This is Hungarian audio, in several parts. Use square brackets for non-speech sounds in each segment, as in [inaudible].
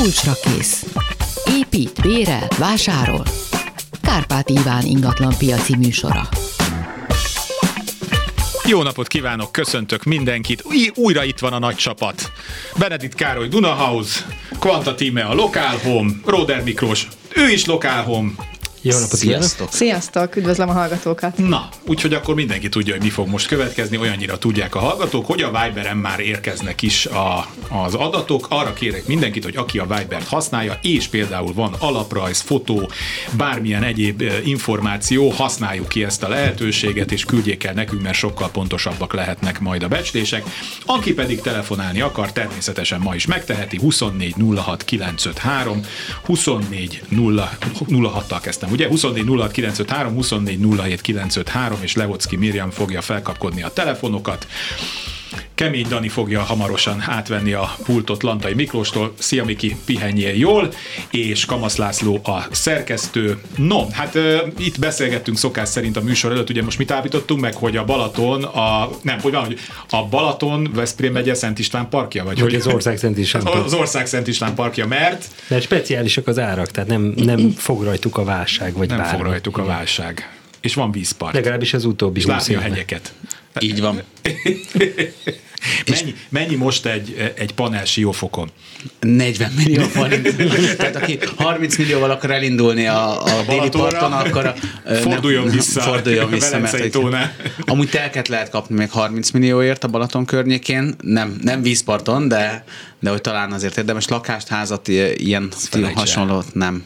Kulcsra kész. Épít, bérel, vásárol. Kárpát Iván ingatlan piaci műsora. Jó napot kívánok, köszöntök mindenkit. Új, újra itt van a nagy csapat. Benedikt Károly Dunahouse, Kvanta Tíme a Lokál Home, Roder Miklós, ő is Lokál Home, jó napot Sziasztok! Sziasztok, üdvözlöm a hallgatókat! Na, úgyhogy akkor mindenki tudja, hogy mi fog most következni, olyannyira tudják a hallgatók, hogy a Viberen már érkeznek is a, az adatok. Arra kérek mindenkit, hogy aki a Vibert használja, és például van alaprajz, fotó, bármilyen egyéb információ, használjuk ki ezt a lehetőséget, és küldjék el nekünk, mert sokkal pontosabbak lehetnek majd a becslések. Aki pedig telefonálni akar, természetesen ma is megteheti, 24 06 953, 24 06-tal kezdtem ugye 24 06 953, 24 07 953, és Levocki Miriam fogja felkapkodni a telefonokat. Kemény Dani fogja hamarosan átvenni a pultot Lantai Miklóstól. Szia Miki, pihenjél jól, és Kamasz László a szerkesztő. No, hát uh, itt beszélgettünk szokás szerint a műsor előtt, ugye most mit állítottunk meg, hogy a Balaton, a, nem, hogy van, hogy a Balaton, Veszprém megye Szent István parkja, vagy hogy, hogy az ország Szent István parkja. Az ország Szent István parkja, mert... Mert speciálisak az árak, tehát nem, nem fog rajtuk a válság, vagy Nem bármi. fog rajtuk a válság. És van vízpart. Legalábbis az utóbbi És látni a hegyeket. Így van. [laughs] mennyi, mennyi most egy, egy panel siófokon? 40 millió forint. Tehát aki 30 millióval akar elindulni a, a, déli parton, akkor a, forduljon nem, vissza, forduljon vissza mert hogy, amúgy telket lehet kapni még 30 millióért a Balaton környékén, nem, nem vízparton, de, de hogy talán azért érdemes lakást, házat, ilyen hasonlót nem.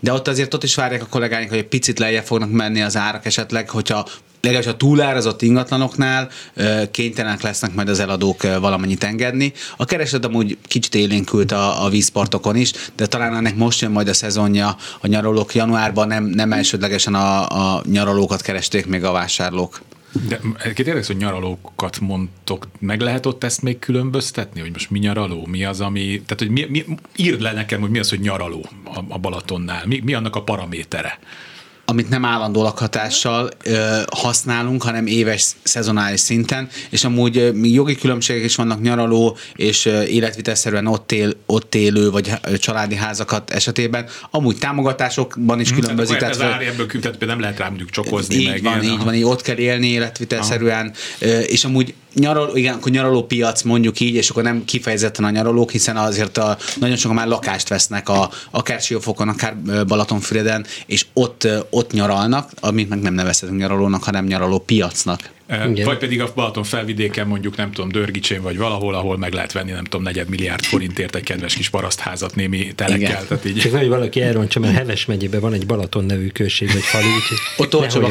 De ott azért ott is várják a kollégáink, hogy egy picit lejjebb fognak menni az árak esetleg, hogyha legalábbis a túlárazott ingatlanoknál kénytelenek lesznek majd az eladók valamennyit engedni. A kereslet amúgy kicsit élénkült a, a vízpartokon is, de talán ennek most jön majd a szezonja a nyaralók januárban, nem, nem elsődlegesen a, a nyaralókat keresték még a vásárlók. De kérdez, hogy nyaralókat mondtok, meg lehet ott ezt még különböztetni, hogy most mi nyaraló, mi az, ami, tehát hogy mi, mi, írd le nekem, hogy mi az, hogy nyaraló a, a Balatonnál, mi, mi annak a paramétere? Amit nem állandó lakhatással ö, használunk, hanem éves, szezonális szinten, és amúgy ö, jogi különbségek is vannak nyaraló és ö, életvitelszerűen ott, él, ott élő vagy családi házakat esetében. Amúgy támogatásokban is hmm, különbözik. Tehát, ez ár, ebből tehát nem lehet rá mondjuk csokozni. Így meg van, ilyen, így van, így ott kell élni életvitelszerűen, ö, és amúgy nyaraló, igen, akkor nyaraló piac mondjuk így, és akkor nem kifejezetten a nyaralók, hiszen azért a, nagyon sokan már lakást vesznek a, akár Siófokon, akár Balatonfüreden, és ott, ott nyaralnak, amit meg nem nevezhetünk nyaralónak, hanem nyaraló piacnak. Igen. Vagy pedig a Balaton felvidéken mondjuk nem tudom, Dörgicsén vagy valahol, ahol meg lehet venni nem tudom, negyed milliárd forintért egy kedves kis parasztházat némi telekkel. Tehát így. Csak hogy valaki elrontsa, mert Heves megyében van egy Balaton nevű község, vagy falu, úgyhogy ott olcsóbb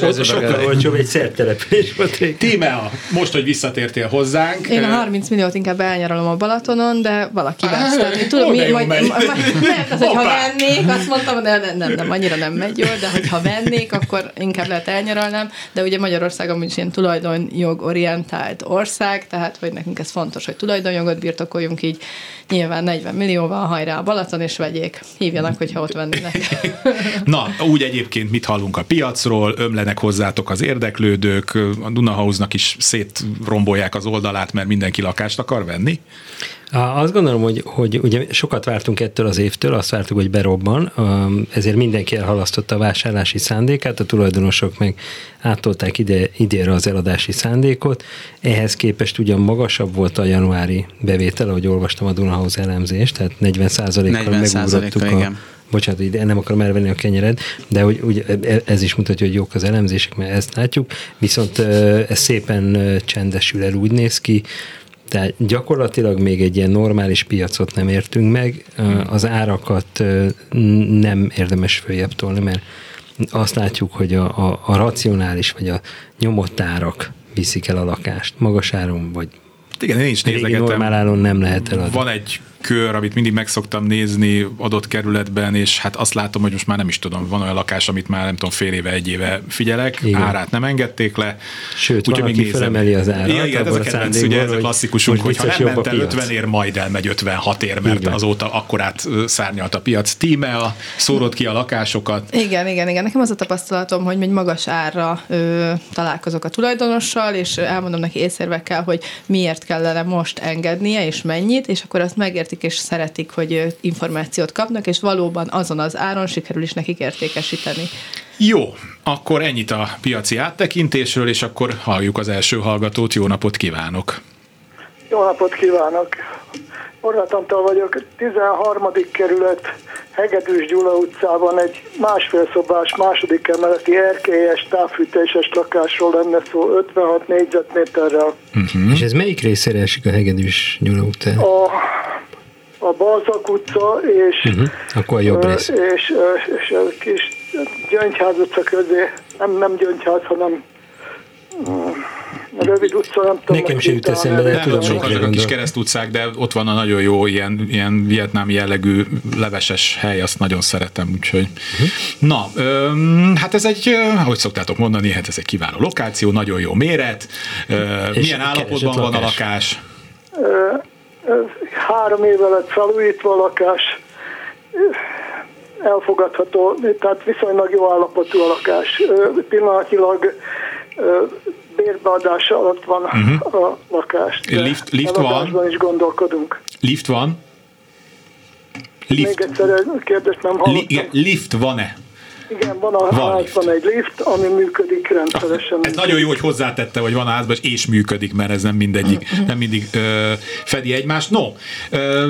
az sokkal olcsóbb egy szertelepülés volt. Tímea, most, hogy visszatértél hozzánk. Én a 30 milliót inkább elnyaralom a Balatonon, de valaki vesz. Tehát, tudom, mi, majd, majd, mert az, hogy ha vennék, azt mondtam, de nem, nem, nem, annyira nem megy jól, de hogyha vennék, akkor inkább lehet elnyaralnám, de ugye Magyarországon is ilyen tulajdonjog-orientált ország, tehát hogy nekünk ez fontos, hogy tulajdonjogot birtokoljunk, így nyilván 40 millióval hajrá a Balaton, és vegyék. Hívjanak, hogyha ott vennének. [laughs] Na, úgy egyébként mit hallunk a piacról, ömlenek hozzátok az érdeklődők, a Dunahausnak is szétrombolják az oldalát, mert mindenki lakást akar venni? Azt gondolom, hogy, hogy ugye sokat vártunk ettől az évtől, azt vártuk, hogy berobban, ezért mindenki elhalasztotta a vásárlási szándékát, a tulajdonosok meg áttolták ide, idénre az eladási szándékot. Ehhez képest ugyan magasabb volt a januári bevétel, ahogy olvastam a Dunahaus elemzést, tehát 40%-kal 40 megugrottuk a, igen. Bocsánat, ide nem akarom elvenni a kenyered, de hogy, ugye ez is mutatja, hogy jók az elemzések, mert ezt látjuk, viszont ez szépen csendesül el, úgy néz ki, tehát gyakorlatilag még egy ilyen normális piacot nem értünk meg, az árakat nem érdemes följebb tolni, mert azt látjuk, hogy a, a, a racionális vagy a nyomott árak viszik el a lakást magas áron, vagy igen, én is nézegetem. Normál áron nem lehet eladni. Van egy kör, amit mindig meg szoktam nézni adott kerületben, és hát azt látom, hogy most már nem is tudom, van olyan lakás, amit már nem tudom, fél éve, egy éve figyelek, Igen. árát nem engedték le. Sőt, úgy, még felemeli az árat. Igen, igen ez a kedvenc, ugye ez a klasszikusunk, hogy ha nem ment el 50 ér, majd elmegy 56 ér, mert igen. azóta akkorát szárnyalt a piac. Tíme a szórod ki a lakásokat. Igen, igen, igen. Nekem az a tapasztalatom, hogy egy magas árra ö, találkozok a tulajdonossal, és elmondom neki észérvekkel, hogy miért kellene most engednie, és mennyit, és akkor azt megértik és szeretik, hogy információt kapnak, és valóban azon az áron sikerül is nekik értékesíteni. Jó, akkor ennyit a piaci áttekintésről, és akkor halljuk az első hallgatót. Jó napot kívánok! Jó napot kívánok! Horváth Antal vagyok, 13. kerület Hegedűs Gyula utcában egy másfél szobás, második emeleti erkélyes, távfűtéses lakásról lenne szó 56 négyzetméterrel. Uh-huh. És ez melyik részére esik a Hegedűs Gyula utcán? A, a Balzak utca és, uh-huh. Akkor a jobb rész. És, és, és a kis Gyöngyház utca közé, nem, nem Gyöngyház, hanem Rövid utca, nem tudom. Nekem sem jut eszembe, de tudom, sokan azok a kis kereszt utcák, de ott van a nagyon jó ilyen, ilyen vietnámi jellegű leveses hely, azt nagyon szeretem, úgyhogy. Uh-huh. Na, öm, hát ez egy, ahogy szoktátok mondani, hát ez egy kiváló lokáció, nagyon jó méret. Ö, milyen állapotban van a lakás? Ö, három éve lett felújítva a lakás elfogadható, tehát viszonylag jó állapotú a lakás. Pillanatnyilag bérbeadása alatt van uh-huh. a lakás. Lift, lift van? is gondolkodunk. Lift van? Lift. Még egyszer kérdést nem hallottam. Li- lift van-e? Igen, van a van házban lift. egy lift, ami működik rendszeresen. Ez nagyon jó, hogy hozzátette, hogy van a házban, és működik, mert ez nem mindegyik, nem mindig ö, fedi egymást. No, ö,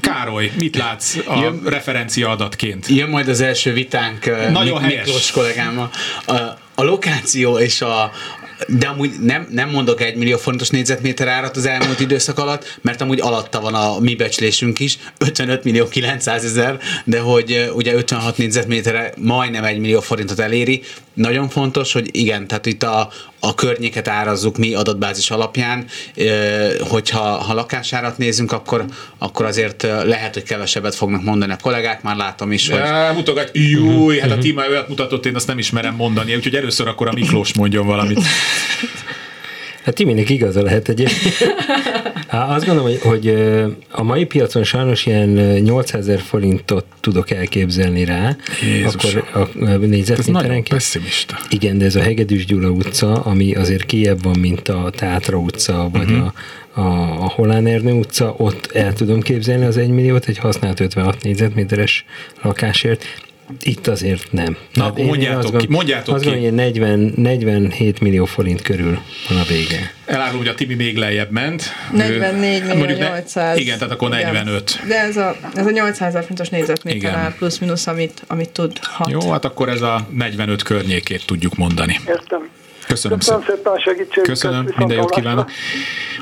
Károly, mit látsz a jön, referencia adatként? Jön majd az első vitánk nagyon Mik- Miklós kollégámmal. A, a lokáció és a, de amúgy nem, nem mondok egy millió fontos négyzetméter árat az elmúlt időszak alatt, mert amúgy alatta van a mi becslésünk is, 55 millió 900 ezer, de hogy ugye 56 négyzetméterre majdnem egy millió forintot eléri. Nagyon fontos, hogy igen, tehát itt a, a környéket árazzuk mi adatbázis alapján, hogyha ha lakásárat nézünk, akkor, akkor azért lehet, hogy kevesebbet fognak mondani a kollégák, már látom is, hogy... Ja, mutogat, júj, hát a Tima olyat mutatott, én azt nem ismerem mondani, úgyhogy először akkor a Miklós mondjon valamit. [laughs] Hát Timinek igaza lehet egyébként. [laughs] Azt gondolom, hogy, hogy a mai piacon sajnos ilyen 800 ezer forintot tudok elképzelni rá, Jézus. akkor a négyzetméterenként. pessimista. Igen, de ez a Hegedűs Gyula utca, ami azért kiebb van, mint a Tátra utca, vagy uh-huh. a, a, a Holán Ernő utca, ott el tudom képzelni az 1 milliót egy használt 56 négyzetméteres lakásért itt azért nem. Na, hát mondjátok, én, ki, mondjátok azt ki. Gondolom, 40, 47 millió forint körül van a vége. Elárul, hogy a Tibi még lejjebb ment. 44 millió 800. igen, tehát akkor igen. 45. De ez a, ez a 800 forintos négyzetméter áll plusz-minusz, amit, amit tud hat. Jó, hát akkor ez a 45 környékét tudjuk mondani. Értem. Köszönöm, Köszönöm szépen a segítséget. Köszönöm, minden jót kívánok.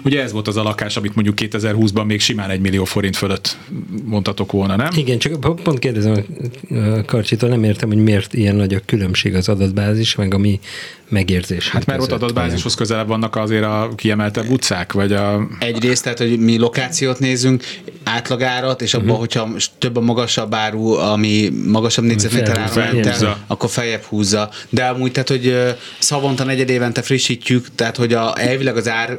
Ugye ez volt az a lakás, amit mondjuk 2020-ban még simán egy millió forint fölött mondhatok volna, nem? Igen, csak pont kérdezem a Karcsitól, nem értem, hogy miért ilyen nagy a különbség az adatbázis, meg a mi megérzés. Hát mert ott adatbázishoz közelebb vannak azért a kiemeltebb utcák, vagy a... Egyrészt, tehát, hogy mi lokációt nézünk, átlagárat, és abban, uh-huh. hogyha több a magasabb áru, ami magasabb négyzetméter áru, akkor feljebb húzza. De amúgy, tehát, hogy szavonta negyed évente frissítjük, tehát, hogy a, elvileg az ár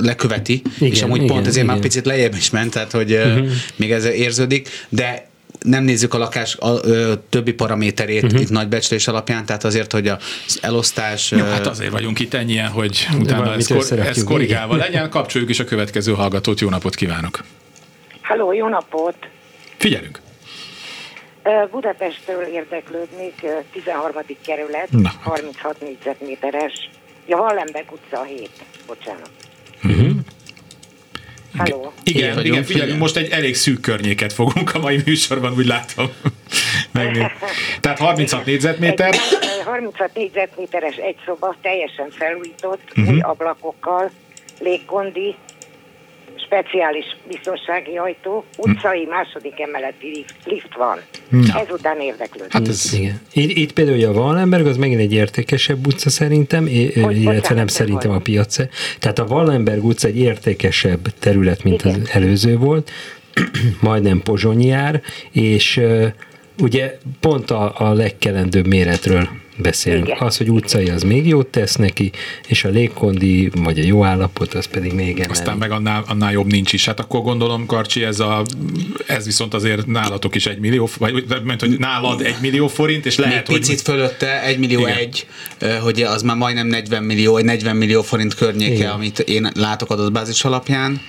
leköveti, igen, és amúgy igen, pont ezért igen. már picit lejjebb is ment, tehát, hogy uh-huh. még ez érződik, de nem nézzük a lakás a, ö, többi paraméterét uh-huh. itt nagy becslés alapján, tehát azért, hogy az elosztás... Jó, hát azért vagyunk itt ennyien, hogy utána ez, kor, ez korrigálva legyen. Kapcsoljuk is a következő hallgatót. Jó napot kívánok! Halló, jó napot! Figyelünk! Budapestről érdeklődnék, 13. kerület, Na. 36 négyzetméteres. Ja, Wallenberg utca 7, bocsánat. Uh-huh. Halló. Igen, igen, igen figyelünk, most egy elég szűk környéket fogunk a mai műsorban, úgy látom. [laughs] Megnéz. Tehát 36 négyzetméter. Egy, 36 négyzetméteres egy szoba, teljesen felújított, uh-huh. új ablakokkal, légkondi, speciális biztonsági ajtó, utcai második emeleti lift, lift van. Ja. Ezután érdeklődünk. Hát ez... Igen. Itt, itt például a Wallenberg az megint egy értékesebb utca szerintem, Hogy illetve nem szerintem a piac. Tehát a Wallenberg utca egy értékesebb terület, mint Igen. az előző volt, [clears throat] majdnem pozsonyi ár, és ugye pont a, a legkelendőbb méretről beszélünk. Igen. Az, hogy utcai, az még jót tesz neki, és a légkondi, vagy a jó állapot, az pedig még emeli. Aztán meg annál, annál jobb nincs is. Hát akkor gondolom, Karcsi, ez, a, ez viszont azért nálatok is egy millió, vagy mert hogy nálad egy millió forint, és lehet, még picit hogy... fölötte, egy millió Igen. egy, hogy az már majdnem 40 millió, vagy 40 millió forint környéke, Igen. amit én látok adatbázis alapján.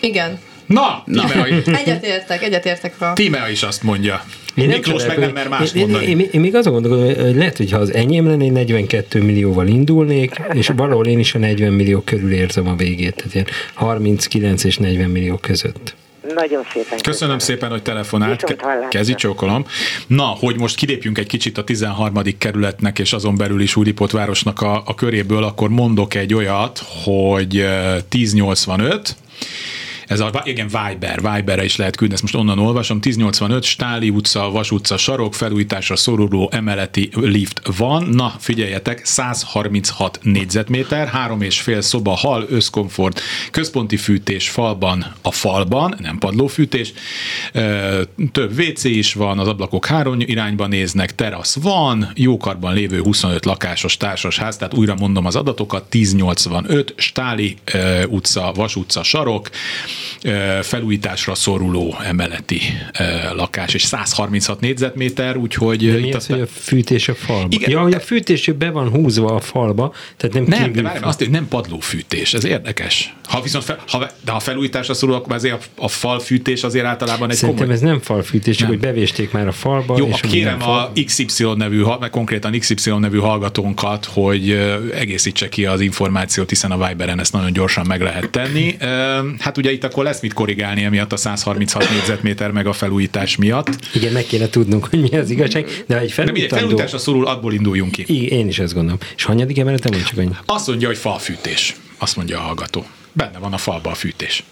Igen. Na, Na. Tímea, Egyetértek, egyetértek a... Tímea is azt mondja. Én Miklós meg nem mer más én, mondani. Én, én, én még azon gondolkodom, hogy lehet, hogy ha az enyém lenne, én 42 millióval indulnék, és valahol én is a 40 millió körül érzem a végét. Tehát ilyen 39 és 40 millió között. Nagyon szépen Köszönöm szépen, hogy telefonált. Kezi csókolom. Na, hogy most kilépjünk egy kicsit a 13. kerületnek és azon belül is Újlipott városnak a, a köréből, akkor mondok egy olyat, hogy eh, 1085, ez a, igen, Viber, Viberre is lehet küldeni, ezt most onnan olvasom, 1085, Stáli utca, Vas utca, sarok, felújításra szoruló emeleti lift van, na figyeljetek, 136 négyzetméter, három és fél szoba, hal, összkomfort, központi fűtés falban a falban, nem padlófűtés, több WC is van, az ablakok három irányba néznek, terasz van, jókarban lévő 25 lakásos társasház, tehát újra mondom az adatokat, 1085, Stáli utca, Vas utca, sarok, felújításra szoruló emeleti lakás, és 136 négyzetméter, úgyhogy De itt az, aztán... hogy a fűtés a falba? Igen, ja, hogy a fűtés be van húzva a falba, tehát nem, Nem, de várj, azt, hogy nem padlófűtés, ez érdekes. Ha viszont fel, ha, de ha felújításra szorul, akkor azért a, a falfűtés azért általában egy Szerintem komoly... ez nem falfűtés, csak hogy bevésték már a falba. Jó, és kérem a XY nevű, meg konkrétan XY nevű hallgatónkat, hogy egészítse ki az információt, hiszen a Viberen ezt nagyon gyorsan meg lehet tenni. Hát ugye itt akkor lesz mit korrigálni emiatt a 136 négyzetméter meg a felújítás miatt. Igen, meg kéne tudnunk, hogy mi az igazság, de egy De felújítandó... felújításra szorul, abból induljunk ki. Igen, én is ezt gondolom. És hanyadik emeleten van csak annyi? Azt mondja, hogy falfűtés. Azt mondja a hallgató. Benne van a falba a fűtés.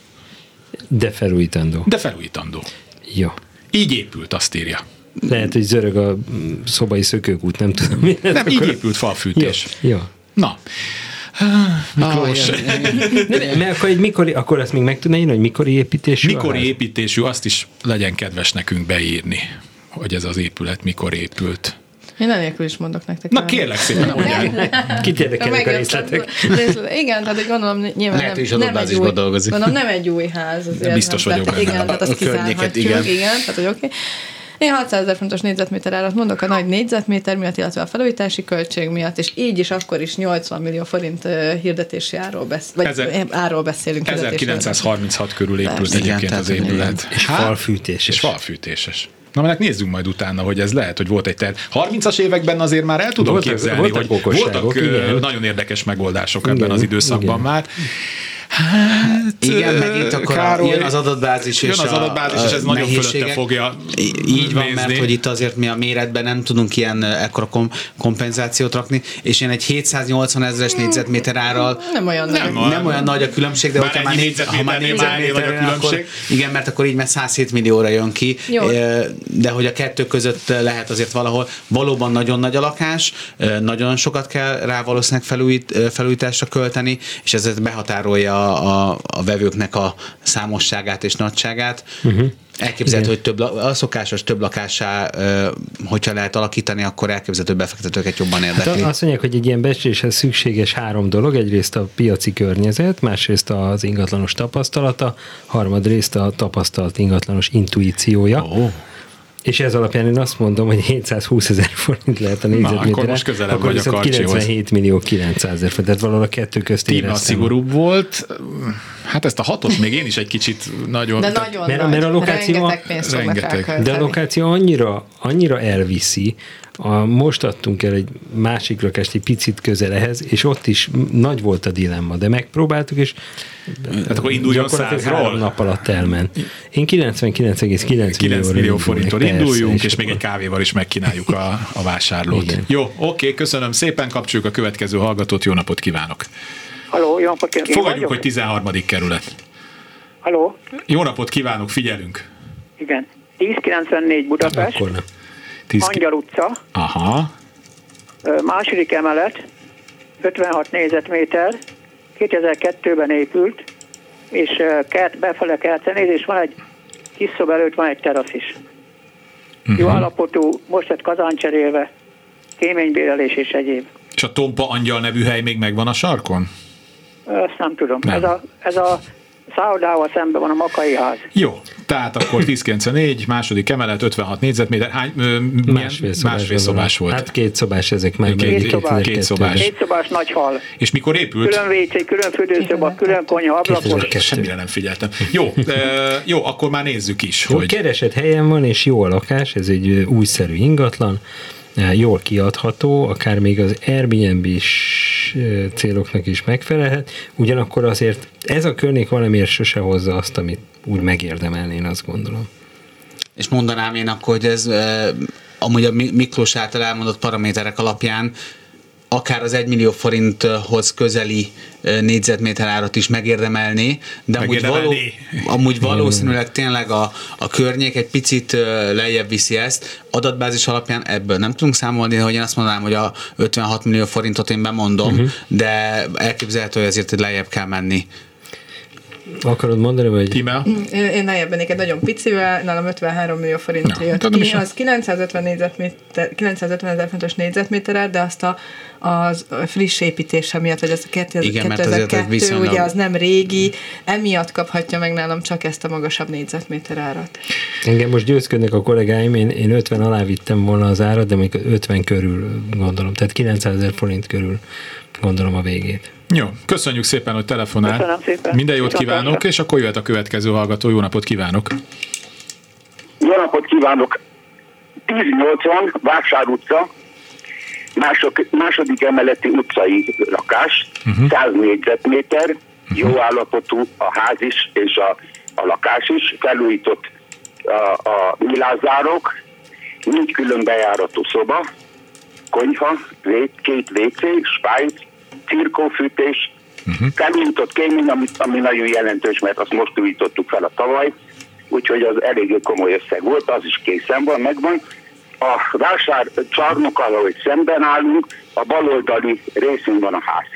De felújítandó. De felújítandó. Jó. Így épült, azt írja. Lehet, hogy zörög a szobai szökőkút, nem tudom. Mi Nem, így épült falfűtés. Jó. jó. Na. Miklós. Ah, Nem, mert akkor egy mikori, akkor ezt még meg tudná írni, hogy mikori építésű Mikori építésű, azt is legyen kedves nekünk beírni, hogy ez az épület mikor épült. Én enélkül is mondok nektek. Na kérlek szépen, mondjál. Kit érdekelnek a részletek? Igen, tehát hogy gondolom nyilván Lehet, nem, is nem egy új, dolgozik. Gondolom nem egy új ház azért. Biztos nem, vagyok benne. Igen, tehát azt kizárhatjuk. igen. Igen, tehát hogy oké. Okay. Én 600 ezer fontos négyzetméter árat mondok a nagy négyzetméter miatt, illetve a felújítási költség miatt, és így is akkor is 80 millió forint hirdetési árról, besz- vagy Ezer- árról beszélünk. hirdetési árról. 1936 körül épült egyébként az épület. És falfűtéses. És falfűtéses. Na, mert nézzünk majd utána, hogy ez lehet, hogy volt egy terv. 30-as években azért már el tudom Voltak- képzelni, voltak hogy voltak igen. nagyon érdekes megoldások Igen, ebben az időszakban igen. már. Hát, Igen, megint akkor Károly, jön az adatbázis jön és az a- adatbázis, és ez a nagyon fölötte fogja Így van, nézni. mert hogy itt azért mi a méretben nem tudunk ilyen ekkora kom- kompenzációt rakni, és én egy 780 ezeres négyzetméter árral Nem olyan Nem nem. olyan. nem olyan nagy a különbség, de Már hogyha már, négy, ha már négyzetméter nagy a akkor, különbség. igen, mert akkor így már 107 millióra jön ki, Jó. De hogy a kettő között lehet azért valahol valóban nagyon nagy a lakás, nagyon sokat kell rá valószínűleg felújít, felújításra költeni, és ez behatárolja a, a vevőknek a számosságát és nagyságát. Uh-huh. Elképzelhető, hogy több, a szokásos több lakásá, hogyha lehet alakítani, akkor elképzelhető befektetőket jobban Hát érdekli. azt mondják, hogy egy ilyen becsléshez szükséges három dolog. Egyrészt a piaci környezet, másrészt az ingatlanos tapasztalata, harmadrészt a tapasztalt ingatlanos intuíciója. Ó. És ez alapján én azt mondom, hogy 720 ezer forint lehet a négyzetméter. akkor most közelebb akkor vagy a viszont Karcsihoz. 97 millió 900 ezer forint. Tehát valahol a kettő közt Tíma éreztem. szigorúbb volt. Hát ezt a hatot még én is egy kicsit nagyon... De tehát- nagyon Mert a- nagy. mert a lokáció- Rengeteg rengeteg. De a lokáció annyira, annyira elviszi, a, most adtunk el egy másik lakást egy picit közel ehhez, és ott is nagy volt a dilemma, de megpróbáltuk, és Tehát akkor induljon gyakorlatilag százról? három nap alatt elment. Én 99,9 millió, 9 millió forinttól induljunk, és, és még egy kávéval is megkínáljuk a, a vásárlót. Igen. Jó, oké, köszönöm szépen, kapcsoljuk a következő hallgatót, jó napot kívánok! Haló, jó napot kívánok. Fogadjuk, hogy 13. kerület. Haló, Jó napot kívánok, figyelünk! igen. 1094 Budapest, Akkor nem. 10 Angyal utca, Aha, második emelet, 56 négyzetméter, 2002-ben épült, és kert, befele kertbe néz, és van egy kis szoba előtt van egy terasz is. Jó állapotú, most lett kazán cserélve, kéménybérelés és egyéb. és a Tompa Angyal nevű hely még megvan a sarkon? Ezt nem tudom. Nem. Ez a, ez a szállodával szemben van a Makai ház. Jó, Tehát akkor 1094, második emelet, 56 négyzetméter. Hány, ö, milyen? Másfél szobás, másfél szobás volt. Hát két szobás ezek már. Két- meg két- 2002-ben. két szobás. Két szobás nagy hal. És mikor épült? Külön WC, külön fürdőszoba, külön konyha, ablakos. 2002. Semmire nem figyeltem. Jó, ö, jó, akkor már nézzük is, Jó, hogy keresett helyen van, és jó a lakás, ez egy újszerű ingatlan, jól kiadható, akár még az Airbnb-s céloknak is megfelelhet, ugyanakkor azért ez a környék valamiért sose hozza azt, amit úgy megérdemelni, én azt gondolom. És mondanám én akkor, hogy ez eh, amúgy a Mi- Miklós által elmondott paraméterek alapján akár az 1 millió forinthoz közeli eh, négyzetméter árat is megérdemelné, de amúgy, való, amúgy valószínűleg tényleg a, a környék egy picit eh, lejjebb viszi ezt. Adatbázis alapján ebből nem tudunk számolni, hogy én azt mondanám, hogy a 56 millió forintot én bemondom, uh-huh. de elképzelhető, hogy azért hogy lejjebb kell menni. Akarod mondani, vagy... Tímea? Én, lejjebb egy nagyon picivel, nálam 53 millió forint Ja, jött tudom ki, az 950 négyzetméter, 950 ezer fontos négyzetméter, de azt a, az friss építése miatt, vagy az a 2000, Igen, mert azért ez 2002, viszonylag- ugye az nem régi, emiatt kaphatja meg nálam csak ezt a magasabb négyzetméter árat. Engem most győzködnek a kollégáim, én, én 50 alá vittem volna az árat, de még 50 körül gondolom, tehát 900 ezer forint körül gondolom a végét. Jó, köszönjük szépen, hogy telefonál. Köszönöm szépen. Minden jót Viszontlátásra. kívánok, és akkor jöhet a következő hallgató. Jó napot kívánok! Jó napot kívánok! 1080 Vásár utca, mások, második emeleti utcai lakás, uh-huh. 100 négyzetméter, uh-huh. jó állapotú a ház is és a, a lakás is, felújított a, a nyilázzárok, nincs külön bejáratú szoba, konyha, két WC, spájz, cirkófűtés, uh-huh. felújított kémény, ami, ami nagyon jelentős, mert azt most újítottuk fel a tavaly, úgyhogy az eléggé komoly összeg volt, az is készen van, megvan. A vásár csarnokkal, ahogy szemben állunk, a baloldali részén van a ház.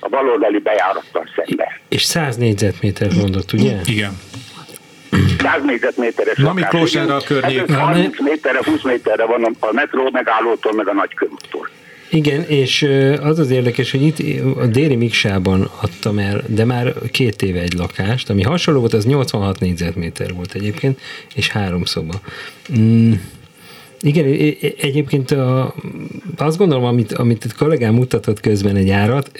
A baloldali bejárattal szemben. És 100 négyzetméter mondott, ugye? Igen. 100 négyzetméteres Na. Miklós, erre a környék- Ez 30 méterre, 20 méterre van a- a metró megállótól, meg a nagykörúttól. Igen, és az az érdekes, hogy itt a déli Miksában adtam el, de már két éve egy lakást, ami hasonló volt, az 86 négyzetméter volt egyébként, és három szoba. Mm, igen, egyébként a, azt gondolom, amit, amit a kollégám mutatott közben egy árat,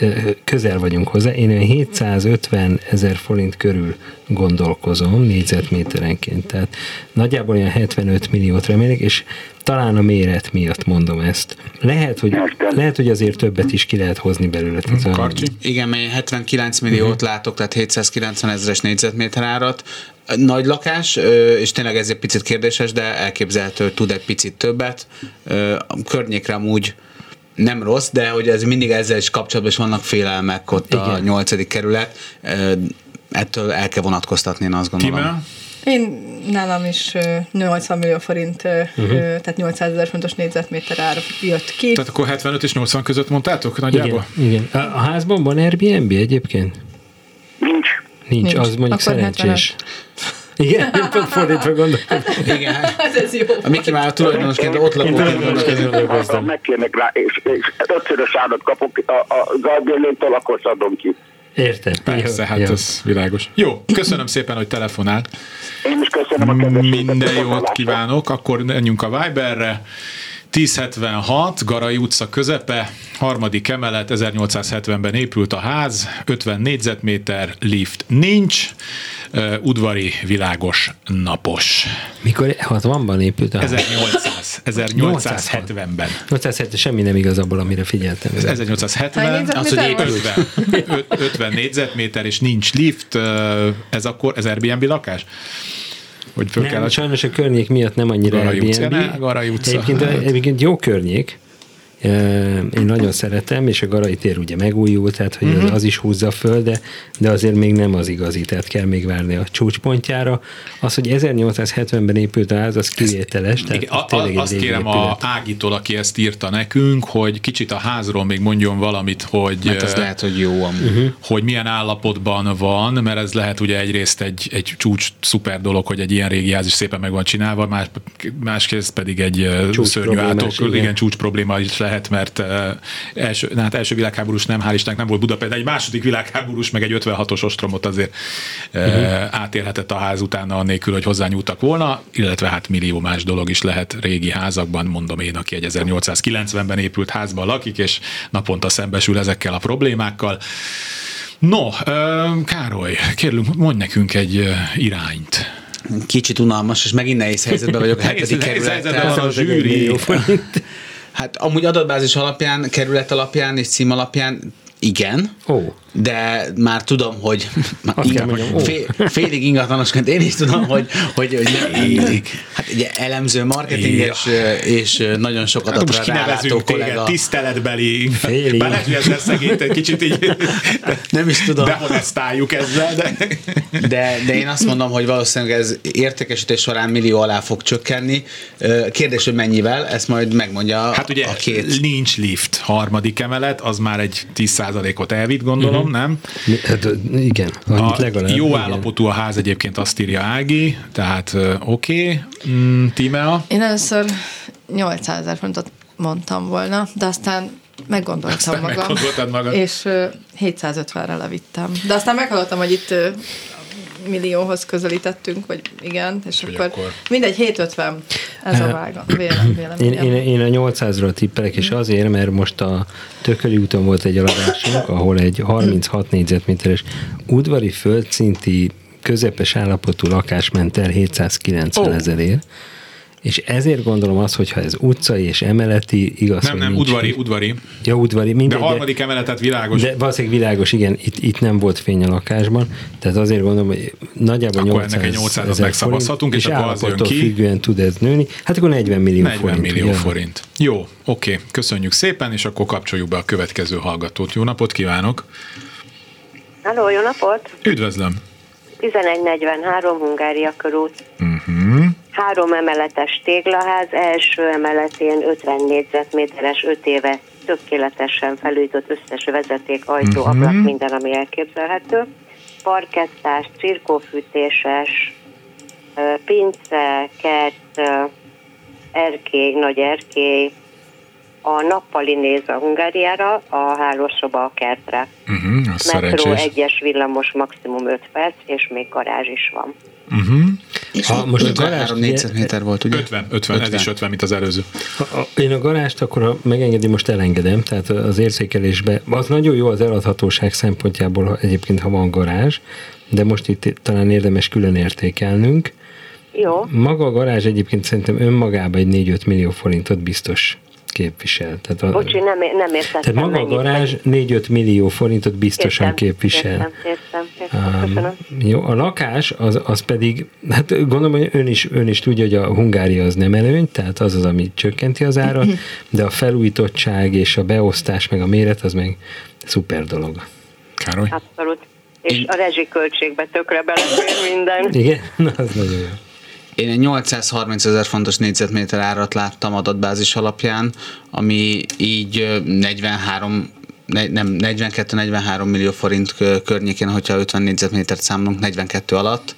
közel vagyunk hozzá, én olyan 750 ezer forint körül gondolkozom négyzetméterenként, tehát nagyjából olyan 75 milliót remélek, és talán a méret miatt mondom ezt. Lehet, hogy, lehet, hogy azért többet is ki lehet hozni belőle. Karcsi? Igen, mert én 79 milliót uh-huh. látok, tehát 790 ezeres négyzetméter árat. Nagy lakás, és tényleg ez egy picit kérdéses, de elképzelhető, hogy tud egy picit többet. A környékre amúgy nem rossz, de hogy ez mindig ezzel is kapcsolatban is vannak félelmek ott Igen. a nyolcadik kerület. Ettől el kell vonatkoztatni, én azt gondolom. Tímea? Én nálam is ö, 80 millió forint, uh-huh. tehát 800 ezer fontos négyzetméter ár jött ki. Tehát akkor 75 és 80 között mondtátok nagyjából? Igen, igen. A, a házban van Airbnb egyébként? Nincs. Nincs, Nincs. az mondjuk Akkor szerencsés. [laughs] Igen, én pont fordítva gondoltam. Igen. Ez, ez jó. A Miki már a tulajdonosként ott gondolkozik. Ha megkérnek rá, és, és ötszörös árat kapok a, a zajbérléntől, akkor adom ki. Értem. Persze, Jó, hát jó. ez világos. Jó, köszönöm szépen, hogy telefonált. Én is köszönöm a kedvességet. Minden jót kívánok, akkor menjünk a Viberre. 1076, Garai utca közepe, harmadik emelet, 1870-ben épült a ház, 50 négyzetméter, lift nincs, udvari, világos, napos. Mikor 60-ban épült a 1800, 1870-ben. 807 semmi nem igaz abból, amire figyeltem. Ez Hány 1870, négyzetméter az, hogy van? 50, Ö- 50 négyzetméter, és nincs lift, ez akkor, ez Airbnb lakás? Hogy föl kell Nem, a sajnos a környék miatt nem annyira Garai. Airbnb. Ne, Garai utca. Egyébként, Hát. egyébként jó környék. Én nagyon szeretem, és a Garai tér ugye megújult, tehát hogy Mhm. az, az is húzza föl, de, de azért még nem az igazi, tehát kell még várni a csúcspontjára. Az, hogy 1870-ben épült a ház, az kivételes. Tehát Igen, a, a, azt kérem a épület. Ágitól, aki ezt írta nekünk, hogy kicsit a házról még mondjon valamit, hogy Mert ez ö, lehet, hogy jó amúgy. Mhm. hogy milyen állapotban van, mert ez lehet ugye egyrészt egy, egy csúcs szuper dolog, hogy egy ilyen régi ház is szépen meg van csinálva, más, másrészt pedig egy Csúcs szörnyű átok, igen. igen. igen, csúcs probléma is lehet lehet, mert első, hát első világháborús nem, hál' Istennek nem volt Budapest, de egy második világháborús, meg egy 56-os ostromot azért uh-huh. átélhetett a ház utána annélkül, hogy hozzányúltak volna, illetve hát millió más dolog is lehet régi házakban, mondom én, aki egy 1890-ben épült házban lakik, és naponta szembesül ezekkel a problémákkal. No, Károly, kérlünk, mondj nekünk egy irányt. Kicsit unalmas, és megint nehéz helyzetben vagyok a hetedik kerülettel. a zsűri. Hát amúgy adatbázis alapján, kerület alapján és cím alapján igen, Ó. de már tudom, hogy [laughs] mondjam, ó. fél, félig ingatlanosként én is tudom, hogy, hogy, hogy nem, hát ugye elemző, marketinges és nagyon sok Hát adatra most rálátó kinevezünk téged kollega. tiszteletbeli. Félig. Bár lehet, hogy ezzel szegényt egy kicsit így Nem is tudom. dehonestáljuk ezzel, de... De, de én azt mondom, hogy valószínűleg ez értékesítés során millió alá fog csökkenni. Kérdés, hogy mennyivel, ezt majd megmondja Hát ugye a két. nincs lift, harmadik emelet, az már egy 10%-ot elvitt, gondolom, Mhm. Nem? Hát, igen, annyit A legalább. jó igen. állapotú a ház egyébként azt írja Ági, tehát oké. Okay. Mm, Tímea? Én először 800 ezer fontot mondtam volna, de aztán meggondoltam Aztán magam. magad. És ö, 750-re levittem. De aztán meghallottam, hogy itt millióhoz közelítettünk, vagy igen, és hogy akkor, akkor- mindegy, 750 ez a vága, vélem, Én, véleményem. én, én a 800-ra tippelek, és azért, mert most a Tököli úton volt egy eladásunk, ahol egy 36 négyzetméteres udvari földszinti közepes állapotú lakás ment el 790 Ó. oh. ezerért, és ezért gondolom azt, hogy ha ez utcai és emeleti, igaz, Nem, nem, nincs udvari, ki- udvari. Ja, udvari, De mindegy, harmadik emeletet világos. de valószínűleg világos, igen, itt, itt nem volt fény a lakásban, tehát azért gondolom, hogy nagyjából Akkor 800 ennek egy 800-at ezer megszavazhatunk, és akkor az jön ki. függően tud ez nőni, hát akkor 40 millió 40 forint. millió ugye? forint. Jó, oké, köszönjük szépen, és akkor kapcsoljuk be a következő hallgatót. Jó napot kívánok! Halló, jó napot! Üdvözlöm! 1143 Hungária körút. Uh-huh. Három emeletes téglaház, első emeletén 50 négyzetméteres, 5 éve tökéletesen felújított összes vezeték, ajtó, Mhm. ablak, minden, ami elképzelhető. Parkettás, cirkófűtéses, pince, kert, erkély, nagy erkély, a nappali néz a Hungáriára, a hálószoba a kertre. Uh-huh, Metró szerencsés. egyes villamos maximum 5 perc, és még garázs is van. Uh-huh. Ha most a garázs, 53 négyzetméter volt, ugye? 50, 50, ez is 50, mint az előző. Ha- Én a garást akkor, ha megengedi, most elengedem, tehát az értékelésbe, az nagyon jó az eladhatóság szempontjából, ha egyébként, ha van garázs, de most itt talán érdemes külön értékelnünk. Jó, Maga a garázs egyébként szerintem önmagában egy 4-5 millió forintot biztos képvisel. Tehát, a, bocsi, nem, nem értettem. tehát maga a garázs 4-5 millió forintot biztosan Értem, képvisel. Értem, értem, értem. Um, Köszönöm. jó, a lakás az, az pedig, hát gondolom, hogy ön is, ön is tudja, hogy a Hungária az nem előny, tehát az az, ami csökkenti az árat, [clears throat] de a felújítottság és a beosztás meg a méret az meg szuper dolog. Károly? Abszolút. És a rezsiköltségbe tökre belefér minden. Igen? [laughs] Na, az nagyon jó. Én egy 830 ezer fontos négyzetméter árat láttam adatbázis alapján, ami így ö, 43 ne- nem, 42-43 millió forint kö- környékén, hogyha 50 négyzetmétert számolunk 42 alatt.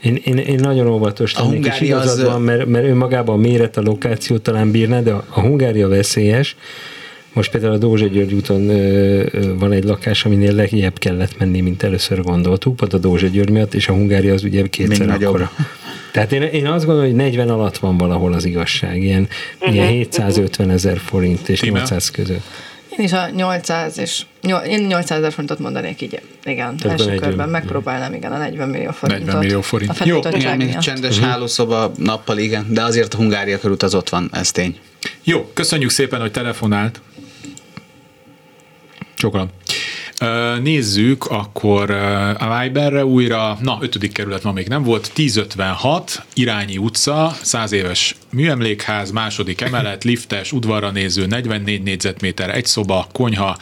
Én, én, én nagyon óvatos A lennék, és igazad az- van, mert, mert önmagában a méret, a lokáció talán bírná, de a, a Hungária veszélyes. Most például a Dózsa György úton ö, ö, van egy lakás, aminél lejjebb kellett menni, mint először gondoltuk, pont a Dózsa György miatt, és a Hungária az ugye kétszer Még akkora. Tehát én, én azt gondolom, hogy 40 alatt van valahol az igazság, ilyen, ilyen 750 ezer forint és Tímea? 800 között. Én is a 800 és én 800 ezer forintot mondanék így, igen, Tehát első 40 körben megpróbálnám, igen, a 40 millió forintot. 40 millió forint. A Jó, Igen, még miatt. csendes hálószoba nappal, igen, de azért a Hungária körút az ott van, ez tény. Jó, köszönjük szépen, hogy telefonált. Csókolom. Nézzük akkor a Viberre újra, na, ötödik kerület ma még nem volt, 1056, Irányi utca, 100 éves műemlékház, második emelet, liftes, udvarra néző, 44 négyzetméter, egy szoba, konyha,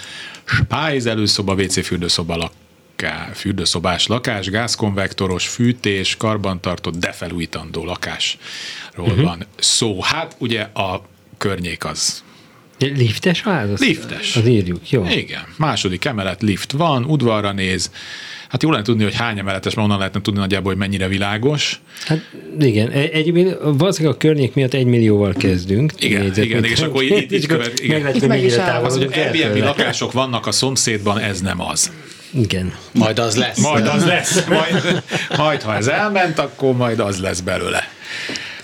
spájz, előszoba, WC fürdőszoba laká, fürdőszobás lakás, gázkonvektoros, fűtés, karbantartott, de felújítandó lakásról uh-huh. van szó. Hát ugye a környék az Liftes ház? Az- Liftes. Az írjuk, jó. igen, második emelet lift van, udvarra néz, Hát jó lenne tudni, hogy hány emeletes, mert onnan lehetne tudni nagyjából, hogy mennyire világos. Hát igen, egy, egy, valószínűleg a környék miatt egy millióval kezdünk. Igen, igen, igen és akkor így, így követ, igen. Meglátjuk, mennyire távolodunk az, hogy Airbnb lakások vannak a szomszédban, ez nem az. Igen. Majd az lesz. Majd az lesz. Majd, majd ha ez elment, akkor majd az lesz belőle.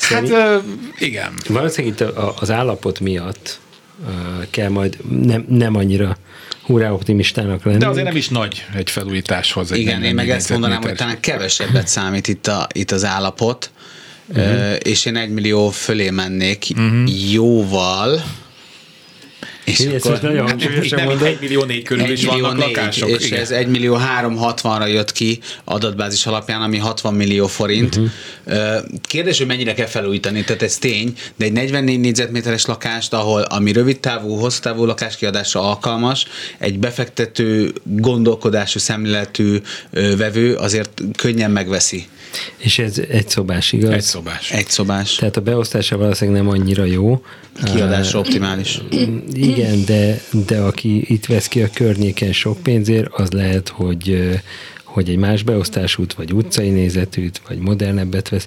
Hát uh, igen. Valószínűleg itt az állapot miatt kell majd nem, nem annyira hurrá optimistának lenni. De azért nem is nagy egy felújításhoz. Egy Igen, én meg ezt mondanám, méter. hogy talán kevesebbet számít itt, a, itt az állapot, uh-huh. és én egy millió fölé mennék uh-huh. jóval, és Én akkor nagyon hangsúlyosan mondod. 1 millió négy körül is vannak négy, lakások. És igen. ez 1 millió 360-ra jött ki adatbázis alapján, ami 60 millió forint. Uh-huh. Kérdés, hogy mennyire kell felújítani, tehát ez tény, de egy 44 négyzetméteres lakást, ahol ami rövid távú, hosszú távú lakáskiadásra alkalmas, egy befektető, gondolkodású, szemléletű vevő azért könnyen megveszi. És ez egy szobás, igaz? Egy szobás. Egy szobás. Tehát a beosztása valószínűleg nem annyira jó. Kiadásra optimális. [clears throat] Igen, de, de aki itt vesz ki a környéken sok pénzért, az lehet, hogy hogy egy más beosztásút, vagy utcai nézetűt, vagy modernebbet vesz.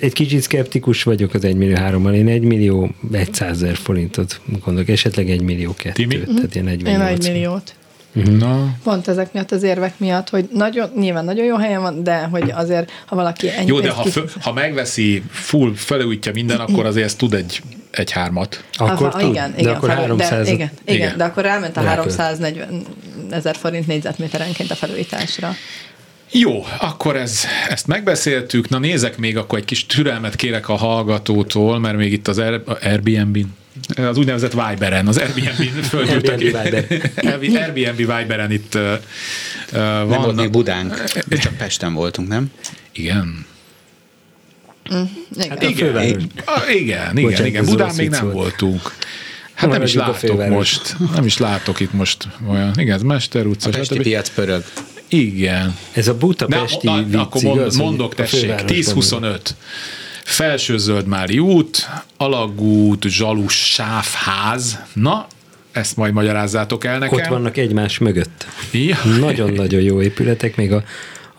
Egy kicsit szkeptikus vagyok az 1 millió 3 én 1 millió 100 ezer forintot gondolok, esetleg 1 millió 2. Timi? Tehát ilyen 1 millió. Én 1 milliót. Na. Pont ezek miatt az érvek miatt, hogy nagyon, nyilván nagyon jó helyen van, de hogy azért, ha valaki ennyi Jó, de ha, fő, ha megveszi, full felújítja minden, akkor azért ez tud egy, egy hármat. Akkor Aha, tud? Igen, igen, de akkor 300 de, igen, igen, igen, de akkor elment a 340 ezer forint négyzetméterenként a felújításra. Jó, akkor ez, ezt megbeszéltük. Na nézek még, akkor egy kis türelmet kérek a hallgatótól, mert még itt az Airbnb-n az úgynevezett Viberen, az Airbnb [laughs] földültek. Airbnb, Airbnb Viberen itt uh, van. Nem volt még Budánk, mi csak Pesten voltunk, nem? Igen. Mm, igen. Hát igen, igen, igen, igen, igen. Budán még nem voltunk. Hát nem is látok most, nem is látok itt most olyan, igen, ez Mester utca. A Pesti piac pörög. Igen. Ez a budapesti na, na, Akkor mond, mondok, tessék, 10-25. Felső Zöldmári út, Alagút, Zsalus, Sávház. Na, ezt majd magyarázzátok el nekem. Ott vannak egymás mögött. Ja. Nagyon-nagyon jó épületek, még a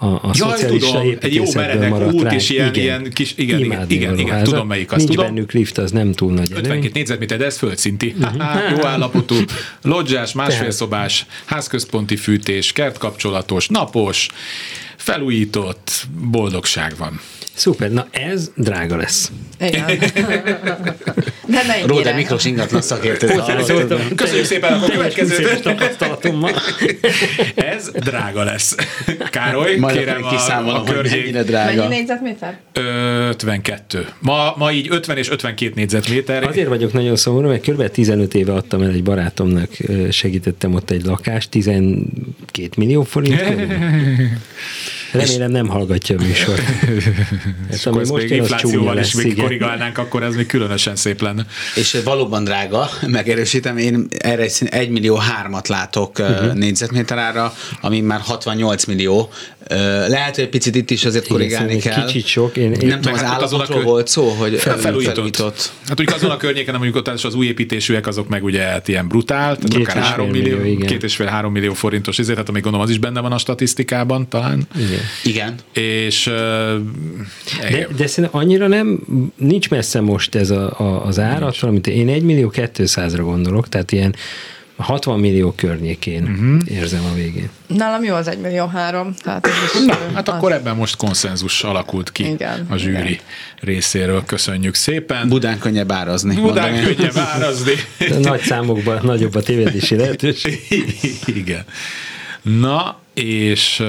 a, a Jaj, tudom, egy jó meredek út, és ilyen, igen, ilyen kis, igen, igen, igen, igen, tudom melyik, azt Nincs tudom. bennük lift, az nem túl nagy 52 négyzetméter, de ez földszinti. Uh-huh. jó állapotú, lodzsás, másfélszobás, házközponti fűtés, kertkapcsolatos, napos, felújított, boldogság van. Szuper, na ez drága lesz. Igen. [laughs] De mennyire? Róde Miklós ingatlan szakértő. Köszönjük szépen a következő tapasztalatommal. Ez drága lesz. Károly, Majd kérem a, a környék. drága. Mennyi négyzetméter? 52. Ma, ma így 50 és 52 négyzetméter. Azért vagyok nagyon szomorú, mert kb. 15 éve adtam el egy barátomnak, segítettem ott egy lakást, 12 millió forint [laughs] Remélem nem hallgatja a műsor. [laughs] És ami most még inflációval is még korrigálnánk, akkor ez még különösen szép lenne. És valóban drága, megerősítem, én erre egy 1 millió hármat látok uh-huh. négyzetméter ára, ami már 68 millió. Lehet, hogy egy picit itt is azért korrigálni Igen, kell. Kicsit sok. Én, én nem tudom, az hát állapotról kör... volt szó, hogy fel, felújított. felújított. Hát úgy azon a környéken, mondjuk ott az új építésűek, azok meg ugye hát ilyen brutál, tehát két akár 3 millió, millió két és fél 3 millió forintos, ezért hát amíg gondolom az is benne van a statisztikában talán. Igen. Igen. És uh, de, de szerintem annyira nem, nincs messze most ez a, a, az árat, amit én 1 millió 200-ra gondolok, tehát ilyen 60 millió környékén uh-huh. érzem a végén. Nálam jó az 1 millió 3. Tehát ez is, Na, hát az... akkor ebben most konszenzus alakult ki igen, a zsűri igen. részéről. Köszönjük szépen. Budán könnyebb árazni. Budán könnyebb [laughs] árazni. Nagy számokban nagyobb a tévedési lehetőség. [laughs] igen. Na, és uh,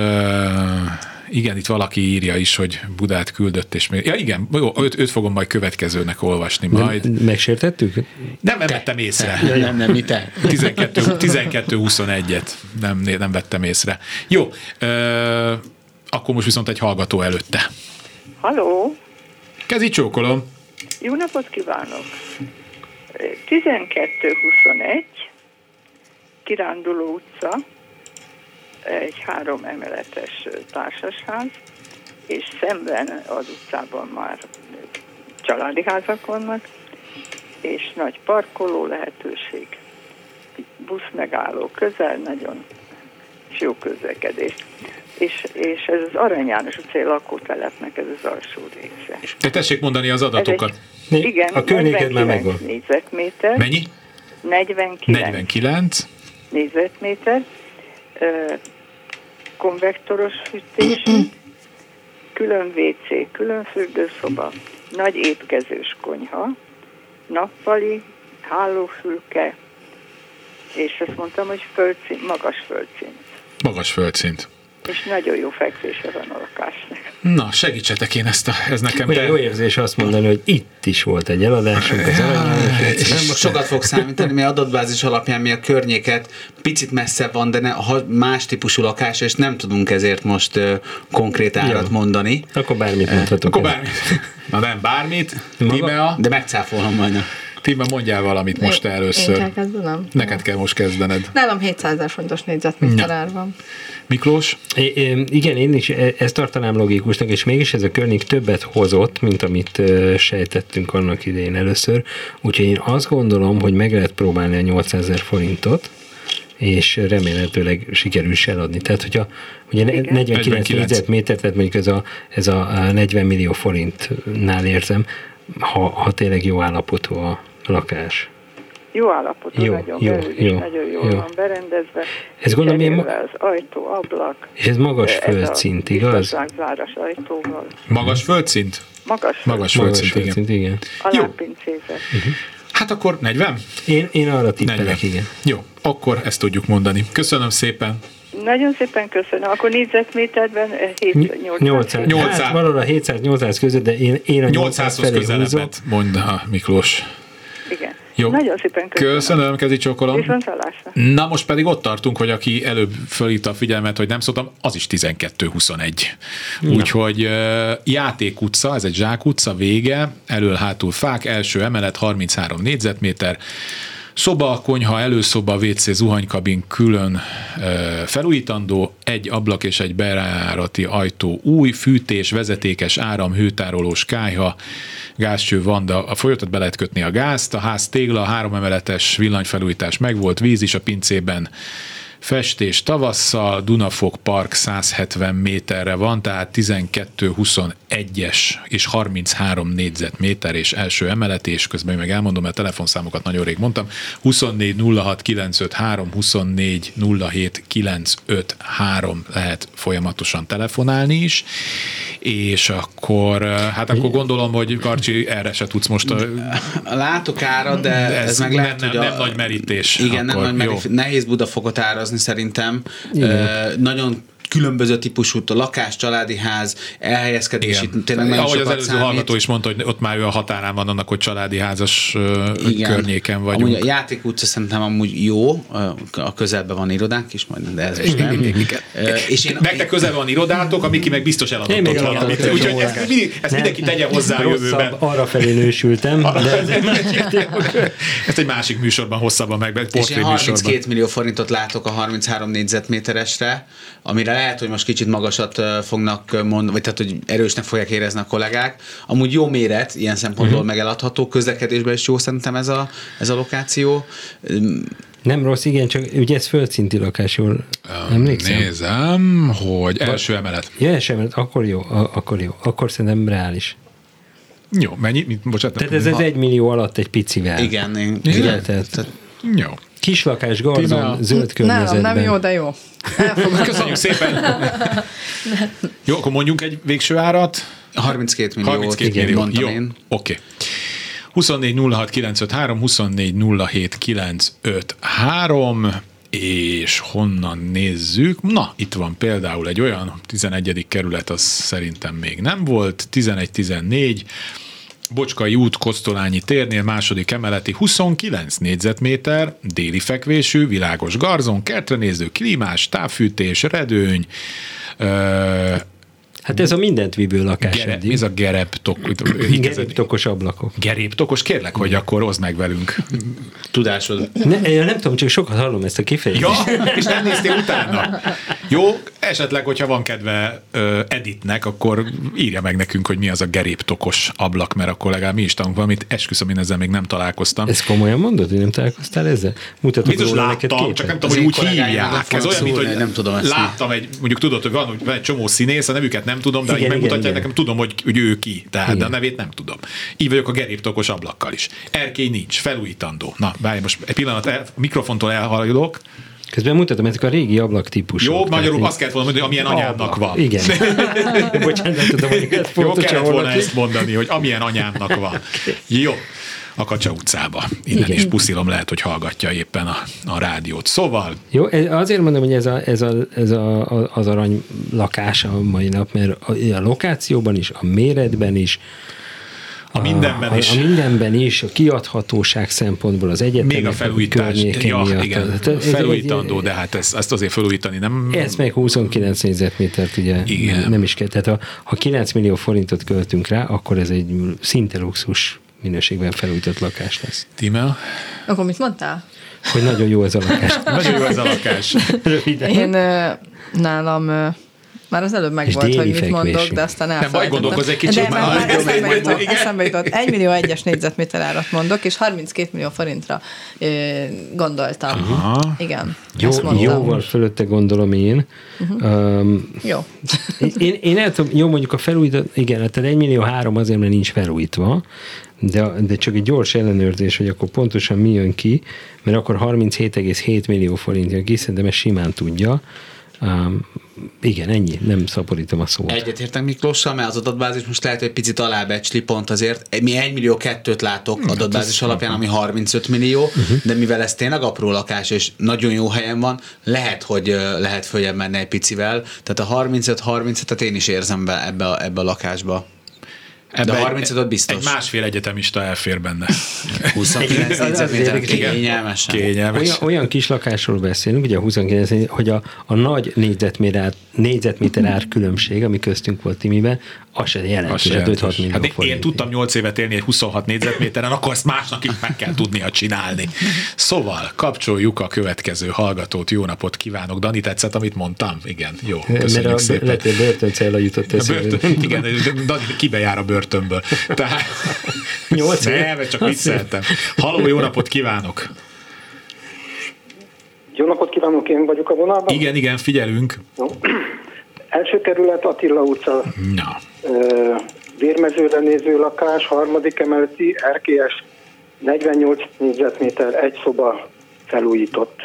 igen, itt valaki írja is, hogy Budát küldött, és még... Ja igen, jó, őt, őt fogom majd következőnek olvasni majd. Nem, megsértettük? Nem, nem vettem észre. Ja, nem, nem, mi te? 12, 12-21-et nem, nem vettem észre. Jó, uh, akkor most viszont egy hallgató előtte. Halló! Kezi csókolom! Jó napot kívánok! 12-21, Kiránduló utca, egy három emeletes társasház, és szemben az utcában már családi házak vannak, és nagy parkoló lehetőség, busz megálló közel, nagyon és jó közlekedés. és, és ez az Arany János utcai lakótelepnek ez az alsó része. Te tessék mondani az adatokat. Egy, igen, a környéked már megvan. négyzetméter. Mennyi? 49, 49. négyzetméter. Konvektoros fűtésű, külön WC, külön fürdőszoba, nagy étkezős konyha, nappali, hálófülke, és azt mondtam, hogy földszint, magas földszint. Magas földszint. És nagyon jó fekvése van a lakásnak. Na, segítsetek én ezt a, ez nekem. Olyan jó érzés azt mondani, hogy itt is volt egy eladásunk az aranyános. És sokat fog számítani, mert adatbázis alapján mi a környéket picit messze van, de ne, más típusú lakás, és nem tudunk ezért most uh, konkrét árat Jó. mondani. Akkor bármit mondhatok. Akkor bármit. Na nem, bármit. Maga- Tímea, De megcáfolom majd. Tímea, mondjál valamit most te Én először. kell kezdenem? Neked kell most kezdened. Nálam 700 ezer fontos négyzetméter van. Miklós? É, igen, én is e- ezt tartanám logikusnak, és mégis ez a környék többet hozott, mint amit sejtettünk annak idején először. Úgyhogy én azt gondolom, hogy meg lehet próbálni a 800 ezer forintot, és remélhetőleg sikerül is eladni. Tehát, hogyha ugye ne- 49, 49. négyzetméter, tehát mondjuk ez a, ez a 40 millió forintnál érzem, ha, ha tényleg jó állapotú a lakás. Jó állapotú, Jó, nagyon jó, belül is jó, nagyon jól jó. van berendezve. Ez gondolom én ma- az ajtó, ablak. És ez magas ez földszint, igaz? biztonságzáras ajtóval. Magas földszint? Magas, Magas Magas földszint, igen. földszint, igen. alápincézet. Hát akkor 40? Én, én arra 40. tippelek, igen. Jó, akkor ezt tudjuk mondani. Köszönöm szépen. Nagyon szépen köszönöm. Akkor négyzetméterben eh, 7 800. 800. Hát valahol a 700-800 között, de én, én a 800 800-hoz felé húzom. közelebbet, mondta Miklós. Igen. Jó. Nagyon szépen köszönöm. Köszönöm, kezi csókolom. Viszont hallásra. Na most pedig ott tartunk, hogy aki előbb fölhívta a figyelmet, hogy nem szóltam, az is 12-21. Úgyhogy uh, Játék utca, ez egy Zsák utca vége, elől-hátul fák, első emelet, 33 négyzetméter, Szoba, konyha, előszoba, WC, zuhanykabin külön felújítandó, egy ablak és egy bejárati ajtó új, fűtés, vezetékes áram, hőtárolós kályha, gázcső van, de a folyótot be lehet kötni a gázt, a ház tégla, három emeletes villanyfelújítás megvolt, víz is a pincében, festés tavasszal, Dunafok Park 170 méterre van, tehát 12-21-es és 33 négyzetméter és első emelet, és közben meg elmondom, mert a telefonszámokat nagyon rég mondtam, 24 06 953, 24 07 953 lehet folyamatosan telefonálni is, és akkor, hát akkor gondolom, hogy Karcsi, erre se tudsz most a, Látok ára, de, ez, ez meg lehet, nem- hogy a, nem nagy merítés Igen, akkor, nem nagy merítés. Nehéz Budafokot árazni szerintem. Igen. Nagyon különböző típusú a lakás, családi ház, elhelyezkedés, itt tényleg nagyon Ahogy az előző számít. hallgató is mondta, hogy ott már ő a határán van annak, hogy családi házas ö, környéken vagyunk. Amúgy a játék utca szerintem amúgy jó, a közelben van irodánk is, majd, de ez most nem. És én, Nektek közel van irodátok, a Miki meg biztos eladott ott valamit. Úgyhogy ezt, mindig, ezt mindenki tegye hozzá a jövőben. Arra felé nősültem, de ez egy másik témakör. Ezt egy másik műsorban hosszabban meg, portré műsorban. 32 millió forintot látok a 33 négyzetméteresre, amire lehet, hogy most kicsit magasat fognak mondani, vagy tehát, hogy erősnek fogják érezni a kollégák. Amúgy jó méret, ilyen szempontból uh-huh. megeladható, közlekedésben is jó szerintem ez a, ez a lokáció. Nem rossz, igen, csak ugye ez földszinti lakás, jól emlékszem? Nézem, hogy első emelet. Ja, sem, mert akkor jó, a- akkor jó. Akkor szerintem reális. Jó, mennyi? Bocsánat. Tehát ez az egy millió alatt egy picivel. Igen, én, Igen, igen. tehát Jó. Kislakás, garzon, zöld környezetben. nem jó, de jó. Elfogadom. Köszönjük szépen. [laughs] Jó, akkor mondjunk egy végső árat. 32 millió, 32 igen, millió. mondtam Jó, én. oké. 24 06 953, 24 07 953, és honnan nézzük? Na, itt van például egy olyan 11. kerület, az szerintem még nem volt, 11-14, Bocskai út, Kosztolányi térnél, második emeleti, 29 négyzetméter, déli fekvésű, világos garzon, kertre néző, klímás, távfűtés, redőny, ö, Hát ez a mindent vívő lakás Gereb, eddig. ez a gereb tok, Geréptokos ablakok. geréptokos, kérlek, hogy akkor oszd meg velünk. Tudásod. Ne, én nem tudom, csak sokat hallom ezt a kifejezést. Ja, és nem néztél utána. Jó, esetleg, hogyha van kedve ö, Editnek, akkor írja meg nekünk, hogy mi az a geréptokos ablak, mert akkor legalább mi is tanulunk valamit. Esküszöm, én ezzel még nem találkoztam. Ezt komolyan mondod, hogy nem találkoztál ezzel? Mutatok Biztos róla neked láttam, képet? csak nem tudom, Az hogy úgy hívják. Ez olyan, mint hogy nem tudom ezt láttam egy, mondjuk tudod, hogy van, van egy csomó színész, a nevüket nem tudom, de Igen, megmutatják igen. nekem, tudom, hogy, hogy ő ki, tehát Igen. de a nevét nem tudom. Így vagyok a geréptokos ablakkal is. Erkély nincs, felújítandó. Na, várj, most egy pillanat, el, a mikrofontól elhajlok. Közben mutatom, ezek a régi ablaktípusok. Jó, Tehát magyarul így- azt kellett volna mondani, hogy amilyen anyámnak van. Igen. [laughs] Bocsánat, nem tudom, hogy ezt Jó, kellett volna ezt mondani, hogy amilyen anyámnak van. [laughs] Jó. A Kacsa utcába. Innen Igen. is puszilom lehet, hogy hallgatja éppen a, a rádiót. Szóval, Jó, ez- azért mondom, hogy ez, a, ez, a, ez a, a, az arany lakás a mai nap, mert a, a lokációban is, a méretben is, a mindenben a, is. A mindenben is, a kiadhatóság szempontból az egyetemek Még a felújítás. Ja, miatt. igen, Tehát felújítandó, de hát ezt, ezt azért felújítani nem... Ez meg 29 négyzetmétert ugye Igen. nem, nem is kell. Tehát ha, ha 9 millió forintot költünk rá, akkor ez egy szinte luxus minőségben felújított lakás lesz. Tímea? Akkor mit mondtál? Hogy nagyon jó ez a lakás. [laughs] Nagyon jó ez a lakás. Röviden. Én nálam már az előbb megvolt, hogy mit mondok, fekvésű. de aztán Nem baj, elfelejtettem. gondolkozz egy kicsit, De már már, eszembe jutott, eszembe jutott. 1 millió egyes négyzetméter árat mondok, és 32 millió forintra ö, gondoltam. Aha. Igen. Jó, jóval fölötte gondolom én. Um, Jó. én, én el tudom, jó mondjuk a felújított, igen, hát 1 millió három azért, mert nincs felújítva, de, de csak egy gyors ellenőrzés, hogy akkor pontosan mi jön ki, mert akkor 37,7 millió forint jön ki, szerintem ezt simán tudja. Um, igen, ennyi, nem szaporítom a szót. Egyetértek Miklóssal, mert az adatbázis most lehet, hogy picit alábecsli pont azért. Mi 1 millió kettőt látok Hmm, adatbázis hát alapján, ami 35 millió, Uh-huh. de mivel ez tényleg apró lakás, és nagyon jó helyen van, lehet, hogy lehet följebb menni egy picivel. Tehát a 35-35-et én is érzem be ebbe a, ebbe a lakásba. Ebbe de egy- 35 biztos. Egy másfél egyetemista elfér benne. 29 Az- az négyzetméter kényelmesen. Kényelmes. Olyan, olyan kis lakásról beszélünk, ugye a 29, hogy a, a nagy négyzetméter, négyzetméter ár különbség, ami köztünk volt Timiben, az se jelentős, Az se 5-6 jelentős. millió Hát én, én forint. tudtam 8 évet élni egy 26 négyzetméteren, akkor ezt másnak is meg kell tudnia csinálni. Szóval kapcsoljuk a következő hallgatót. Jó napot kívánok. Dani, tetszett, amit mondtam? Igen, jó. Mert Köszönjük a, szépen. lehet, hogy börtöncella jutott A eszembe. börtön, igen, Dani kibe jár a börtönből. Tehát, [laughs] Nyolc év? csak vicceltem. Haló, jó napot kívánok! Jó napot kívánok, én vagyok a vonalban. Igen, igen, figyelünk. Jó. [clears throat] Első kerület Attila utca, Na, ö, vérmezőre néző lakás, harmadik emeleti, erkélyes, 48 négyzetméter, egy szoba felújított.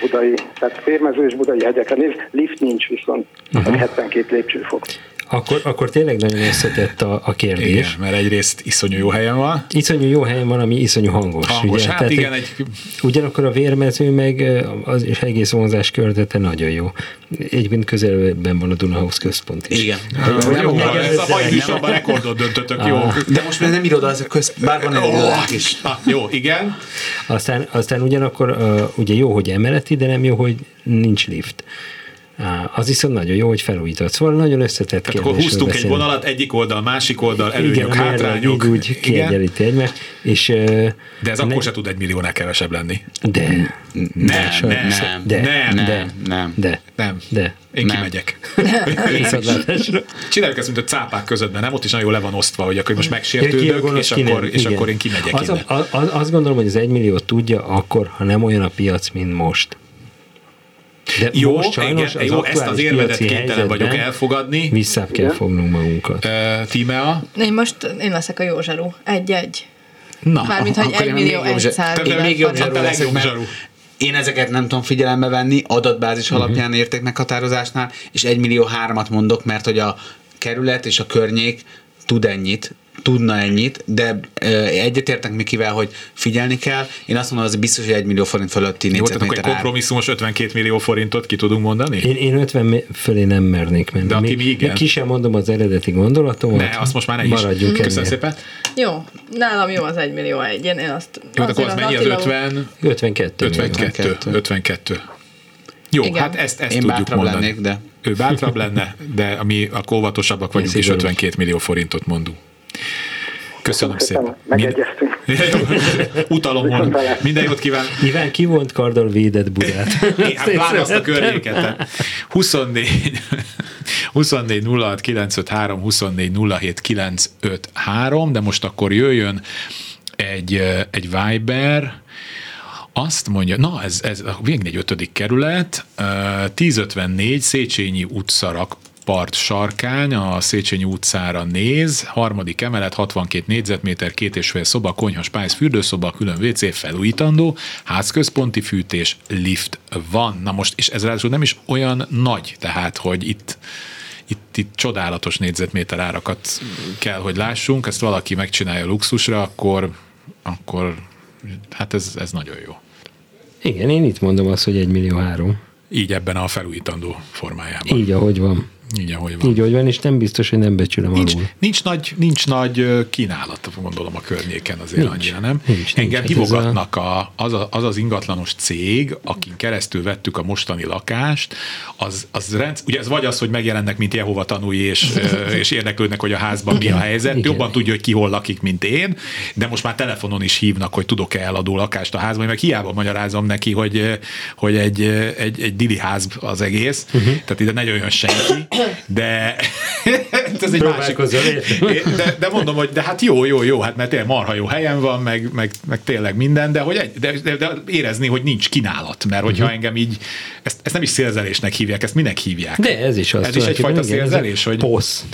Budai, tehát vérmező és budai hegyeken néz, lift nincs viszont, uh-huh. 72 lépcsőfok. Akkor, akkor tényleg nagyon összetett a, a kérdés. igen, mert egyrészt iszonyú jó helyen van. Iszonyú jó helyen van, ami iszonyú hangos. Hangos, ugye? hát igen, egy... Ugyanakkor a vérmező meg az és egész vonzás kördete nagyon jó. Egyébként közelben van a Dunahouse központ is. Igen. Jó, Nem jó, akarok- ez a mai műsorban rekordot döntötök, jó. De most már nem iroda, ez a köz, bár van egy irodánk is. Ah, jó, igen. Aztán, aztán ugyanakkor uh, ugye jó, hogy emeleti, de nem jó, hogy nincs lift. Az viszont nagyon jó, hogy felújított. Szóval nagyon összetett Tehát akkor húztunk egy vonalat, egyik oldal, másik oldal, előnyök, Igen, a hátrányok. így úgy kiegyenlíti egymást. És, De ez akkor se tud egy milliónál kevesebb lenni. De. Nem, nem, de, nem, de, nem, nem. de, Nem. de. Én Nem. kimegyek. [laughs] Csináljuk ezt, mint a cápák közöttben, nem? Ott is nagyon le van osztva, hogy akkor most a megsértődök, és, nem. akkor, és Igen. akkor én kimegyek az, innen. a, az, azt gondolom, hogy az egymilliót tudja akkor, ha nem olyan a piac, mint most. De Jó, most sajnos igen, jó, ezt az érvedet kénytelen vagyok elfogadni. Visszább kell fognunk magunkat. Uh, Tímea? Én most, én leszek a jó zsaru. Egy-egy. Na, Mármint, hogy akkor 1 én millió még jobb zsar- 100 Te még jobb zsaru leszek, legjobb mert. Én ezeket nem tudom figyelembe venni, adatbázis Mhm. alapján érték meghatározásnál, és 1 millió hármat mondok, mert hogy a kerület és a környék tud ennyit, tudna ennyit, de egyetértek Mikivel, hogy figyelni kell. Én azt mondom, az biztos, hogy 1 millió forint fölötti Jó, tehát akkor egy négyzetméter kompromisszumos 52 millió forintot ki tudunk mondani? Én, én 50 me- fölé nem mernék menni. De a Még- igen. Ki sem mondom az eredeti gondolatomat. Ne, azt most már ne is. Maradjunk Köszönöm ennél. szépen. Jó, nálam jó az 1 millió egy. Én, én azt... Jó, hát akkor az mennyi az Attila- 50? 52. 52. 52. 52. Jó, Igen. hát ezt, ezt Én tudjuk mondani. lennék, de ő bátrabb lenne, de mi a óvatosabbak vagyunk, és 52 millió forintot mondunk. Köszönöm szépen. Megegyeztünk. [laughs] Utalom volna. Minden jót kíván. Iván kivont karddal védett Budát. [laughs] Én, hát pláne azt a környéket. 24 24 06 953, 24 07 953, de most akkor jöjjön egy, egy Viber, azt mondja, na ez, ez a Végnegy 5. kerület, 1054 Széchenyi utca part sarkány, a Széchenyi utcára néz, harmadik emelet, 62 négyzetméter, két és fél szoba, konyha, spájz, fürdőszoba, külön WC, felújítandó, házközponti fűtés, lift van. Na most, és ez ráadásul nem is olyan nagy, tehát, hogy itt itt, itt csodálatos négyzetméter árakat kell, hogy lássunk, ezt valaki megcsinálja luxusra, akkor, akkor hát ez, ez nagyon jó. Igen, én itt mondom azt, hogy egy millió három. Így ebben a felújítandó formájában. Így, ahogy van. Így, ahogy van. Így, ahogy van, és nem biztos, hogy nem becsülöm nincs, alul. Nincs nagy, nincs nagy kínálat, gondolom a környéken azért nincs, annyira, nem? Nincs, Engem nincs, hívogatnak a, az, a, az az ingatlanos cég, akin keresztül vettük a mostani lakást, az, az rend, ugye ez vagy az, hogy megjelennek, mint Jehova tanúi, és, [laughs] és érdeklődnek, hogy a házban mi a helyzet, Igen. jobban tudja, hogy ki hol lakik, mint én, de most már telefonon is hívnak, hogy tudok-e eladó lakást a házban, meg hiába magyarázom neki, hogy, hogy egy, egy, egy dili ház az egész, uh-huh. tehát ide ne jöjjön senki, de [laughs] ez egy másik. De, de, mondom, hogy de hát jó, jó, jó, hát mert tényleg marha jó helyen van, meg, meg, meg tényleg minden, de hogy egy, de, de, de, érezni, hogy nincs kínálat, mert hogyha uh-huh. engem így, ezt, ezt nem is szélzelésnek hívják, ezt minek hívják? De ez is az. Ez is egyfajta szélzelés, hogy... Posz.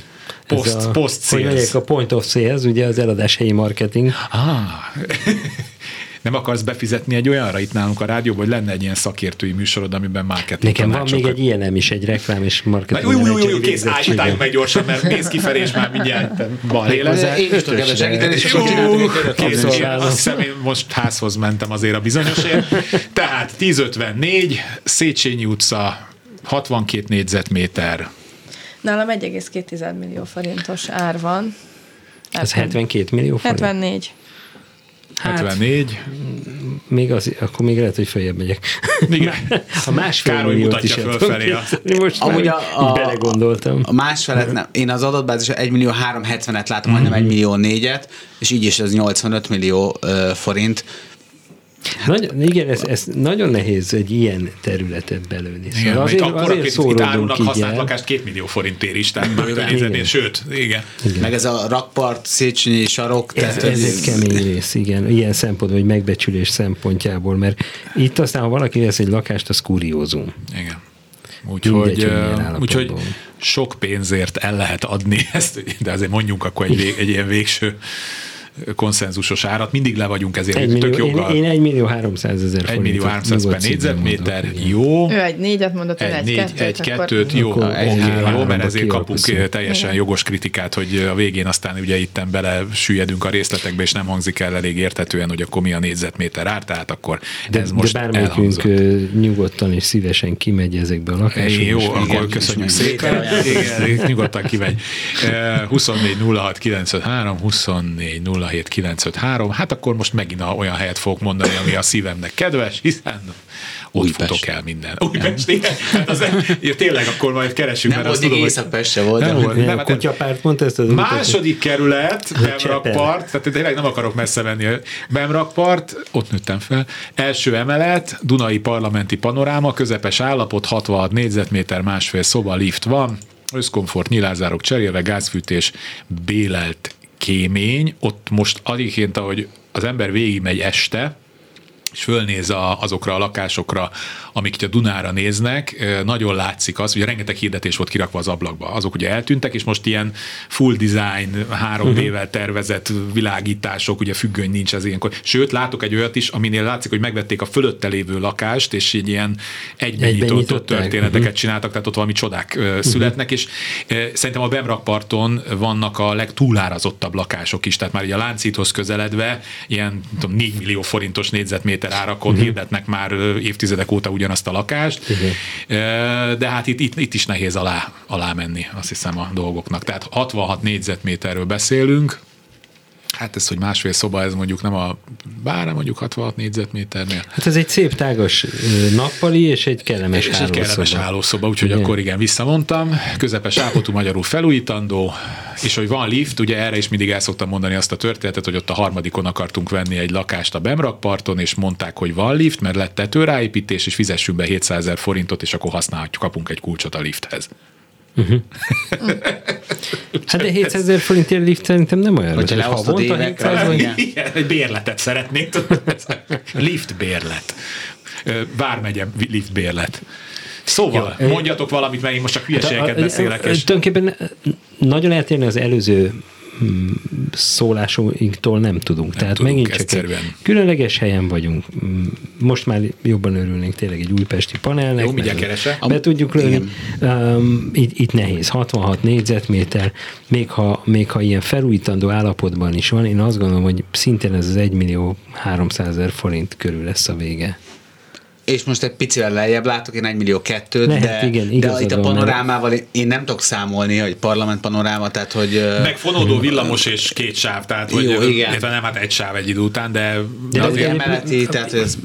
Post, a, post hogy a point of sales, ugye az eladás helyi marketing. Ah. Nem akarsz befizetni egy olyanra itt nálunk a rádióban, hogy lenne egy ilyen szakértői műsorod, amiben marketing Nekem van még egy ilyen is, egy reklám és marketing. Jó, jó, jó, jó, kész, álljunk meg gyorsan, mert néz kifelé, és már mindjárt balé lesz. Én is tudok segíteni, és akkor Kész, azt hiszem, én most házhoz mentem azért a bizonyosért. Tehát 1054, Széchenyi utca, 62 négyzetméter. Nálam 1,2 millió forintos ár van. Ez 72 millió forint? 74. Hát, 74. Még az, akkor még lehet, hogy följebb megyek. Igen. [laughs] A másfél Károly milliót is fölfelé. A... Most Amúgy a, a, belegondoltam. A másfelet nem. Én az adatbázis 1 millió 370-et látom, mm-hmm. majdnem 1 millió 4-et, és így is ez 85 millió uh, forint. Hát, Nagy, igen, ez, ez nagyon nehéz egy ilyen területet belőni. Szóval igen, azért, akkor azért itt árulnak használt lakást két millió forintért is, tehát igen. sőt, igen. igen. Meg ez a rakpart, Széchenyi sarok. Ez, tehát ez, ez egy kemény rész, igen. Ilyen szempontból, hogy megbecsülés szempontjából, mert itt aztán, ha valaki vesz egy lakást, az kuriózum. Igen. Úgyhogy, úgyhogy sok pénzért el lehet adni [laughs] ezt, de azért mondjunk akkor egy, [laughs] vég, egy ilyen végső konszenzusos árat, mindig le vagyunk ezért egy millió, tök joggal. Én, én 1 millió 300 ezer 1 millió 300 per négyzetméter, jó. Ő egy négyet mondott, egy, egy, négy, kettőt, egy kettőt, jó, akkor egy, okay, jó, mert ezért kapunk teljesen Igen. jogos kritikát, hogy a végén aztán ugye itten bele süllyedünk a részletekbe, és nem hangzik el elég értetően, hogy akkor mi a négyzetméter ár, tehát akkor de, ez most De bármelyikünk nyugodtan és szívesen kimegy ezekbe a lakásokba. Jó, akkor köszönjük szépen. Igen, nyugodtan kimegy. 24 06 953, 24 07 953, hát akkor most megint olyan helyet fogok mondani, ami a szívemnek kedves, hiszen ott Újpest. futok el minden. Újpest, igen. [laughs] Hát az, tényleg akkor majd keresünk, nem mert azt tudom, hogy... se volt. Nem, volt, nem, kutyapárt mondta ezt az Második kerület, Bemrakpart, tehát tényleg nem akarok messze venni. Bemrakpart, ott nőttem fel. Első emelet, Dunai Parlamenti Panoráma, közepes állapot, 66 négyzetméter, másfél szoba, lift van, összkomfort, nyilázárok cserélve, gázfűtés, bélelt kémény, ott most aligként, ahogy az ember végigmegy este, és fölnéz a, azokra a lakásokra, amik itt a Dunára néznek, nagyon látszik az, hogy rengeteg hirdetés volt kirakva az ablakba. Azok ugye eltűntek, és most ilyen full design, 3D-vel tervezett világítások, ugye függöny nincs ez ilyenkor. Sőt, látok egy olyat is, aminél látszik, hogy megvették a fölötte lévő lakást, és így ilyen egyben történeteket uh-huh. csináltak, tehát ott valami csodák uh, születnek, és szerintem a Bemrakparton vannak a legtúlárazottabb lakások is, tehát már így a Láncíthoz közeledve ilyen tudom, 4 millió forintos négyzetméter árakon uh-huh. hirdetnek már évtizedek óta ugyanazt a lakást, uh-huh. de hát itt, itt, itt is nehéz alá, alá menni, azt hiszem a dolgoknak. Tehát 66 négyzetméterről beszélünk, hát ez, hogy másfél szoba, ez mondjuk nem a bár mondjuk 66 négyzetméternél. Hát ez egy szép tágas nappali és egy kellemes És egy kellemes hálószoba, úgyhogy Igen. akkor igen, visszamondtam. Közepes ápotú magyarul felújítandó, és hogy van lift, ugye erre is mindig el szoktam mondani azt a történetet, hogy ott a harmadikon akartunk venni egy lakást a Bemrakparton, és mondták, hogy van lift, mert lett tetőráépítés, és fizessünk be 700 ezer forintot, és akkor használhatjuk, kapunk egy kulcsot a lifthez. [laughs] Hát de 700 ezer forintért lift szerintem nem olyan rossz. Hogyha hogy leosztod évekre, 700 vagy- igen. Igen, egy bérletet szeretnék. lift bérlet. Vármegye lift bérlet. Szóval, Jó, mondjatok valamit, mert én most csak hülyeségeket Hát a- a- beszélek. És... Tulajdonképpen nagyon eltérni az előző szólásunktól nem tudunk. Tehát tudunk, megint csak egy különleges helyen vagyunk. Mm, Most már jobban örülnénk tényleg egy újpesti panelnek. Jó, mindjárt meg keresek. Be tudjuk lőni. Um, itt, itt nehéz, 66 négyzetméter, még ha, még ha ilyen felújítandó állapotban is van, én azt gondolom, hogy szintén ez az 1 millió 300 ezer forint körül lesz a vége. És most egy picivel lejjebb látok, én 1 millió kettőt, Lehet, de, igen, de itt a panorámával én- én nem tudok számolni, hogy parlament panoráma, tehát hogy... Meg fonódó villamos és két sáv, tehát hogy Jó, igen. illetve nem hát egy sáv egy idő után, de, de de az azért emeleti, tehát hogy ez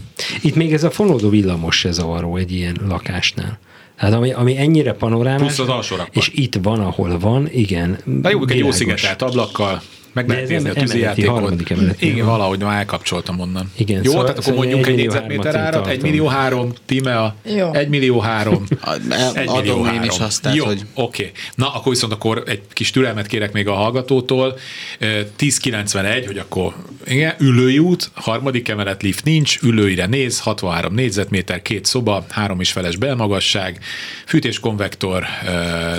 Itt még ez a fonódó villamos se zavaró egy ilyen lakásnál. Hát ami, ami ennyire panorámás, Plusz az alsó és itt van, ahol van, igen. De jó, egy jó szigetelt ablakkal, meg lehet ez nézni a tűzijátékot. Igen, valahogy már elkapcsoltam onnan. Igen, jó, szóval- tehát akkor mondjuk egy négyzetméter árat, egy millió három, tíme a Jó. egy millió három. [laughs] adom Egy millió én három. is azt, tehát, Jó, hogy- oké. Na, akkor viszont akkor egy kis türelmet kérek még a hallgatótól. Ö, 1091, hogy akkor igen, ülői út, harmadik emelet, lift nincs, ülőire néz, 63 négyzetméter, két szoba, három és feles belmagasság, fűtéskonvektor, ö,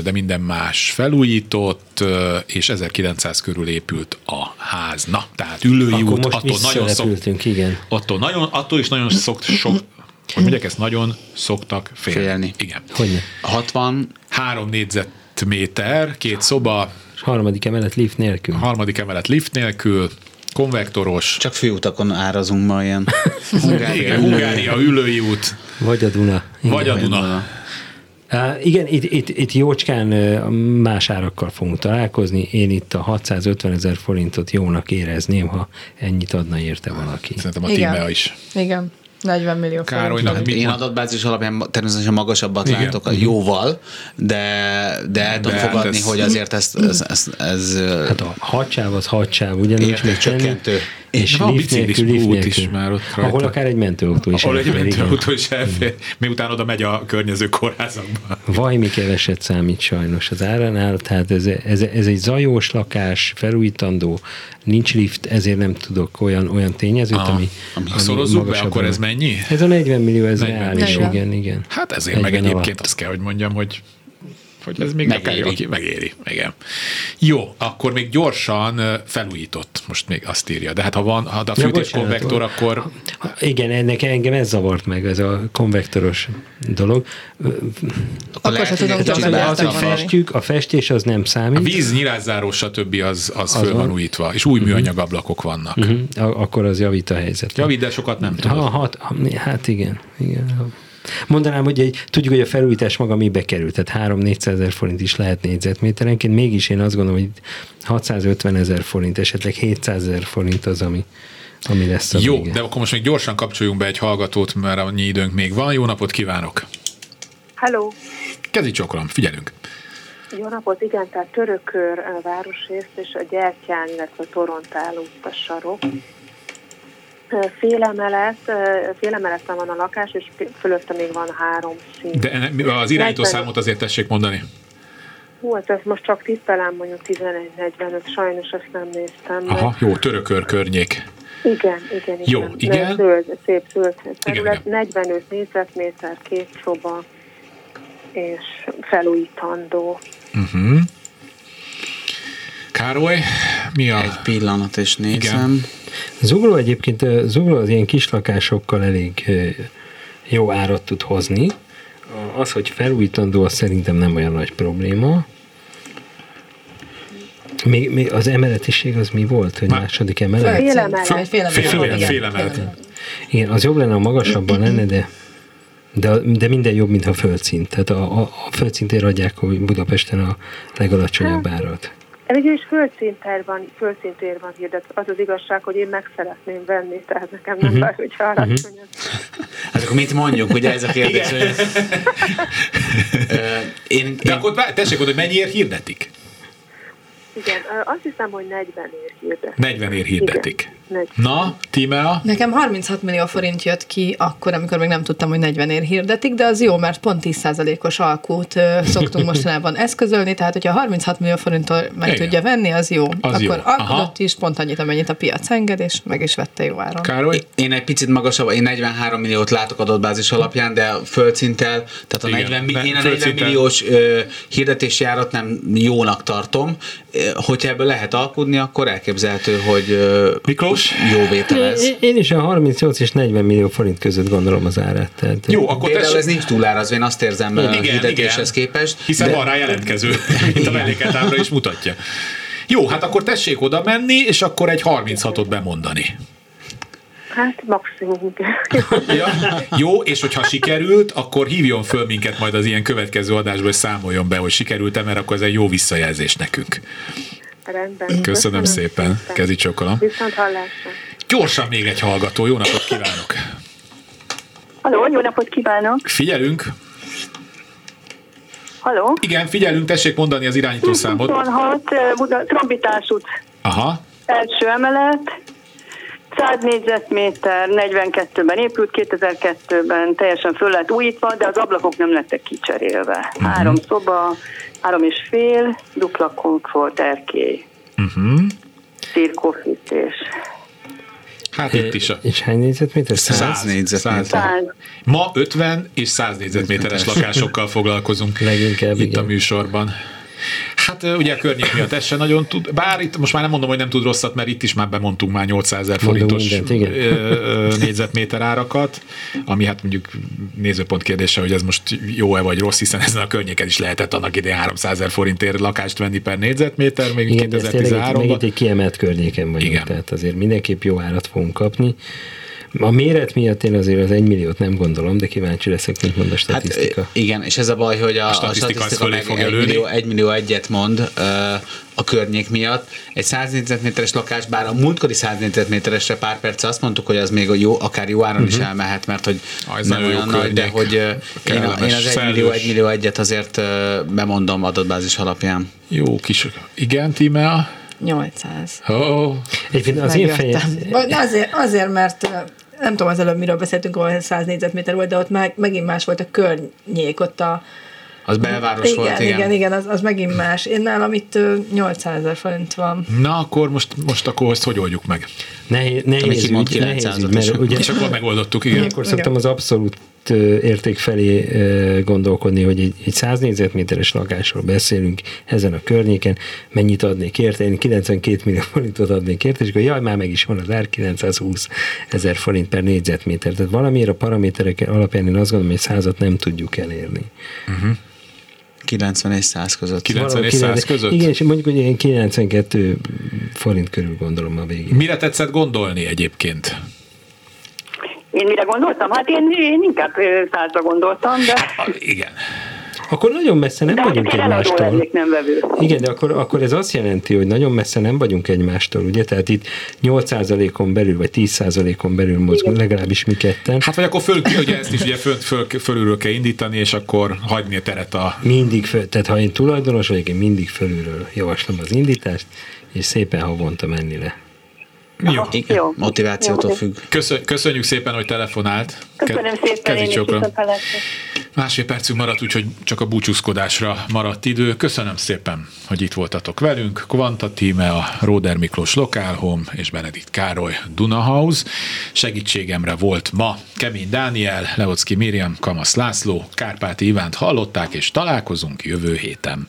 de minden más felújított, és 1900 körül épült a ház. Na, tehát ülői Akkor út, most attól nagyon szok, igen. attól, nagyon, attól is nagyon szok, sok, hogy mondják ezt, nagyon szoktak félni. Félni. Igen. Hogyne. 60, Három négyzetméter, két szoba, Harmadik emelet lift nélkül. harmadik emelet lift nélkül, konvektoros, csak főutakon árazunk ma ilyen. [laughs] Hungária, Hungária, ülői út, Vagy a Duna. Igen. vagy a Duna. Uh, igen, itt, itt, itt jócskán más árakkal fogunk találkozni. Én itt a 650 ezer forintot jónak érezném, ha ennyit adna érte valaki. Szerintem a Igen. Tímea is. Igen, 40 millió Károlynak forint. mit Én mond? adatbázis alapján természetesen magasabbat Igen. látok a jóval, de, de el tudom hát fogadni, ez- hogy azért ez, ez, ez, ez Hát a hadsáv az hadsáv, mit tenni, csökkentő. És Van biciklis út nélkül. is már ott rajta. Ahol akár egy mentőautó is Ahol egy elfér, mentőautó is elfér, miután oda megy a környező kórházakba. Vajmi keveset számít sajnos az áranál, tehát ez, ez, ez egy zajós lakás, felújítandó, nincs lift, ezért nem tudok olyan, olyan tényezőt, Ah, ami, ami Szorozzuk be, akkor ez mennyi? Ez a 40 millió, ez 40 reális, millió. igen, igen. Hát ezért meg 40 egyébként alatt. azt kell, hogy mondjam, hogy hogy ez még Megéri. Akár, megéri. Igen. Jó, akkor még gyorsan felújított, most még azt írja. De hát ha van, ha a Ja, fűtéskonvektor, bocsánat. akkor Igen, ennek engem ez zavart meg, ez a konvektoros dolog. Akkor lehet, se hogy tudom tudom, Az, hogy festjük, a festés az nem a számít. víz, nyilázzáró, stb. az, az, Az föl van újítva, és új műanyag ablakok vannak. Uh-huh. Akkor az javít a helyzet. Javít, de sokat nem Ha, tudod. hat, hát igen, igen. Mondanám, hogy egy, tudjuk, hogy a felújítás maga mibe kerül, tehát 3-400 ezer forint is lehet négyzetméterenként, mégis én azt gondolom, hogy 650 ezer forint, esetleg 700 ezer forint az, ami, ami lesz a Jó, vége. de akkor most még gyorsan kapcsoljunk be egy hallgatót, mert annyi időnk még van. Jó napot kívánok! Hello! Kezi csokolom, figyelünk! Jó napot, igen, tehát Törökör városrészt és a Gyertyány, illetve a Torontál út a sarok. Félemelet, félemeleten van a lakás, és fölötte még van három szint. De az irányító 40. számot azért tessék mondani. Hú, hát ez most csak tippelem mondjuk 11.45, sajnos ezt nem néztem. Aha, jó, törökör környék. Igen, igen, igen. Jó, Mert igen. Zöld, szép zöld terület, Igen, 45 négyzetméter, két szoba, és felújítandó. Uh-huh. Károly, mi a... Egy pillanat, és nézem. Zugló egyébként, Zugló az ilyen kislakásokkal elég jó árat tud hozni. Az, hogy felújítandó, az szerintem nem olyan nagy probléma. Még, még az emeletiség az mi volt, hogy második emelet? Félemelet. Fé- félemelet. Félemelet, Igen, félemelet. Igen, az jobb lenne, ha magasabban lenne, de, de, de minden jobb, mint a földszint. Tehát a, a, a földszintén adják hogy Budapesten a legalacsonyabb árat. Végül is földszintér van, földszintér van hirdetve. Az az igazság, hogy én meg szeretném venni, tehát nekem nem Mhm. baj, hogyha alacsony az. Hát akkor mit mondjuk, ugye ez a kérdés? hogy- [laughs] Ö, én, De akkor tessék oda, hogy mennyiért hirdetik? Igen, azt hiszem, hogy 40 ér hirdet. 40 ér hirdetik. Igen, 40. Na, Tímea? Nekem 36 millió forint jött ki akkor, amikor még nem tudtam, hogy 40 ér hirdetik, de az jó, mert pont 10%-os alkút szoktunk [laughs] mostanában eszközölni, tehát hogyha 36 millió forinttól meg Igen. tudja venni, az jó. Az akkor jó. Alkudott is pont annyit, amennyit a piac enged, és meg is vette jó áron. Károly? Én egy picit magasabb, én 43 milliót látok adatbázis alapján, de a földszinttel, tehát a Igen, 40, mi- ne- én a 40 földszinten. milliós ö, hirdetési árat nem jónak tartom. Hogyha ebből lehet alkudni, akkor elképzelhető, hogy ö, Miklós? Jó vételez. Én- Én is a 38 és 40 millió forint között gondolom az árát. Tehát, Jó, akkor Például tessék. ez nincs túlárazva, én azt érzem igen, hirdetéshez igen. képest. Hiszen van rá jelentkező, [laughs] mint a melléketábra is mutatja. Jó, hát akkor tessék oda menni, és akkor egy 36-ot bemondani. Hát maximum. [laughs] Ja. Jó, és hogyha sikerült, akkor hívjon föl minket majd az ilyen következő adásból, és számoljon be, hogy sikerült-e, mert akkor ez egy jó visszajelzés nekünk. Rendben. Köszönöm szépen, kezi csokolom. Viszont hallásra. Gyorsan még egy hallgató, jó napot kívánok! Halló, jó napot kívánok! Figyelünk! Halló? Igen, figyelünk, tessék mondani az irányítószámot. 26, eh, Buda, Trombitás út, Aha, első emelet, 100 négyzetméter, 42-ben épült, 2002-ben teljesen föl lett újítva, de az ablakok nem lettek kicserélve. Mhm. Három szoba, három és fél, dupla komfort, erkély, uh-huh. cirkófűtés. Hát itt is a... És hány négyzetméter? 100 négyzetméter. 100. Ma 50 és 100 négyzetméteres lakásokkal foglalkozunk Leginkább, itt a műsorban. Hát ugye a környék miatt ez se nagyon tud, bár itt most már nem mondom, hogy nem tud rosszat, mert itt is már bemondtunk már 800 ezer forintos mindent, igen. négyzetméter árakat, ami hát mondjuk nézőpont kérdése, hogy ez most jó-e vagy rossz, hiszen ezen a környéken is lehetett annak idején 300 ezer forintért lakást venni per négyzetméter, még Igen, de ez tényleg egy, meg 2013-ban. itt egy kiemelt környéken vagyunk, Igen. tehát azért mindenképp jó árat fogunk kapni. A méret miatt én azért az egy milliót nem gondolom, de kíváncsi leszek, mint mond a statisztika. Hát, igen, és ez a baj, hogy a, A a statisztika statisztika, az fölé meg fog egy millió, egy millió egyet mond ö, a környék miatt. Egy 100 négyzetméteres lakás, bár a múltkori 100 négyzetméteresre pár perc azt mondtuk, hogy az még a jó, akár jó áron is Mhm. elmehet, mert hogy Ah, ez nem olyan nagy, de hogy én, a, én az 1 millió. 1 millió egyet azért ö, bemondom adatbázis alapján. Jó kis, igen, Tímea? 800. Oh. Egyébként az én fejem, Azért, azért, mert nem tudom, az előbb miről beszéltünk, ahol 100 négyzetméter volt, de ott meg, megint más volt a környék, ott a... Az belváros igen, volt, igen, igen. igen, az, az megint más. Én nálam itt ö, 800 ezer forint van. Na, akkor most, most akkor ezt hogy oldjuk meg? nehéz, nehéz, mond ügy, nehéz 900-at, ügy, mert ugye, és akkor megoldottuk, igen. Akkor szoktam az abszolút érték felé gondolkodni, hogy egy, egy 100 négyzetméteres lakásról beszélünk ezen a környéken, mennyit adnék érte, én 92 millió forintot adnék érte, és akkor jaj, már meg is van az ár 920 ezer forint per négyzetméter. Tehát valamiért a paraméterek alapján én azt gondolom, hogy százat nem tudjuk elérni. Uh-huh. 90 és 100 között. 90 és 100 között? Igen, és mondjuk, hogy ilyen 92 forint körül gondolom a végén. Mire tetszett gondolni egyébként? Én mire gondoltam? Hát én, én inkább százra gondoltam, de, Igen. Akkor nagyon messze nem de hát vagyunk eladó egymástól. lennék, nem vevő. Igen, de akkor, akkor ez azt jelenti, hogy nagyon messze nem vagyunk egymástól, ugye? Tehát itt 8%-on belül, vagy 10%-on belül mozgunk, legalábbis mi ketten. Hát vagy akkor föl, ugye ezt is ugye föl, föl, fölülről kell indítani, és akkor hagyni a teret a... Mindig föl, tehát ha én tulajdonos vagyok, én mindig fölülről javaslom az indítást, és szépen havonta menni le. Jó. Igen, motivációtól függ. Köszön, köszönjük szépen, hogy telefonált. Köszönöm szépen, kezi én is. Másfél percünk maradt, úgyhogy csak a búcsúzkodásra maradt idő. Köszönöm szépen, hogy itt voltatok velünk. Kvanta Tíme, a Róder Miklós Lokál Home és Benedikt Károly Dunahouse. Segítségemre volt ma Kemény Dániel, Leocki Miriam, Kamasz László, Kárpáti Ivánt hallották, és találkozunk jövő héten.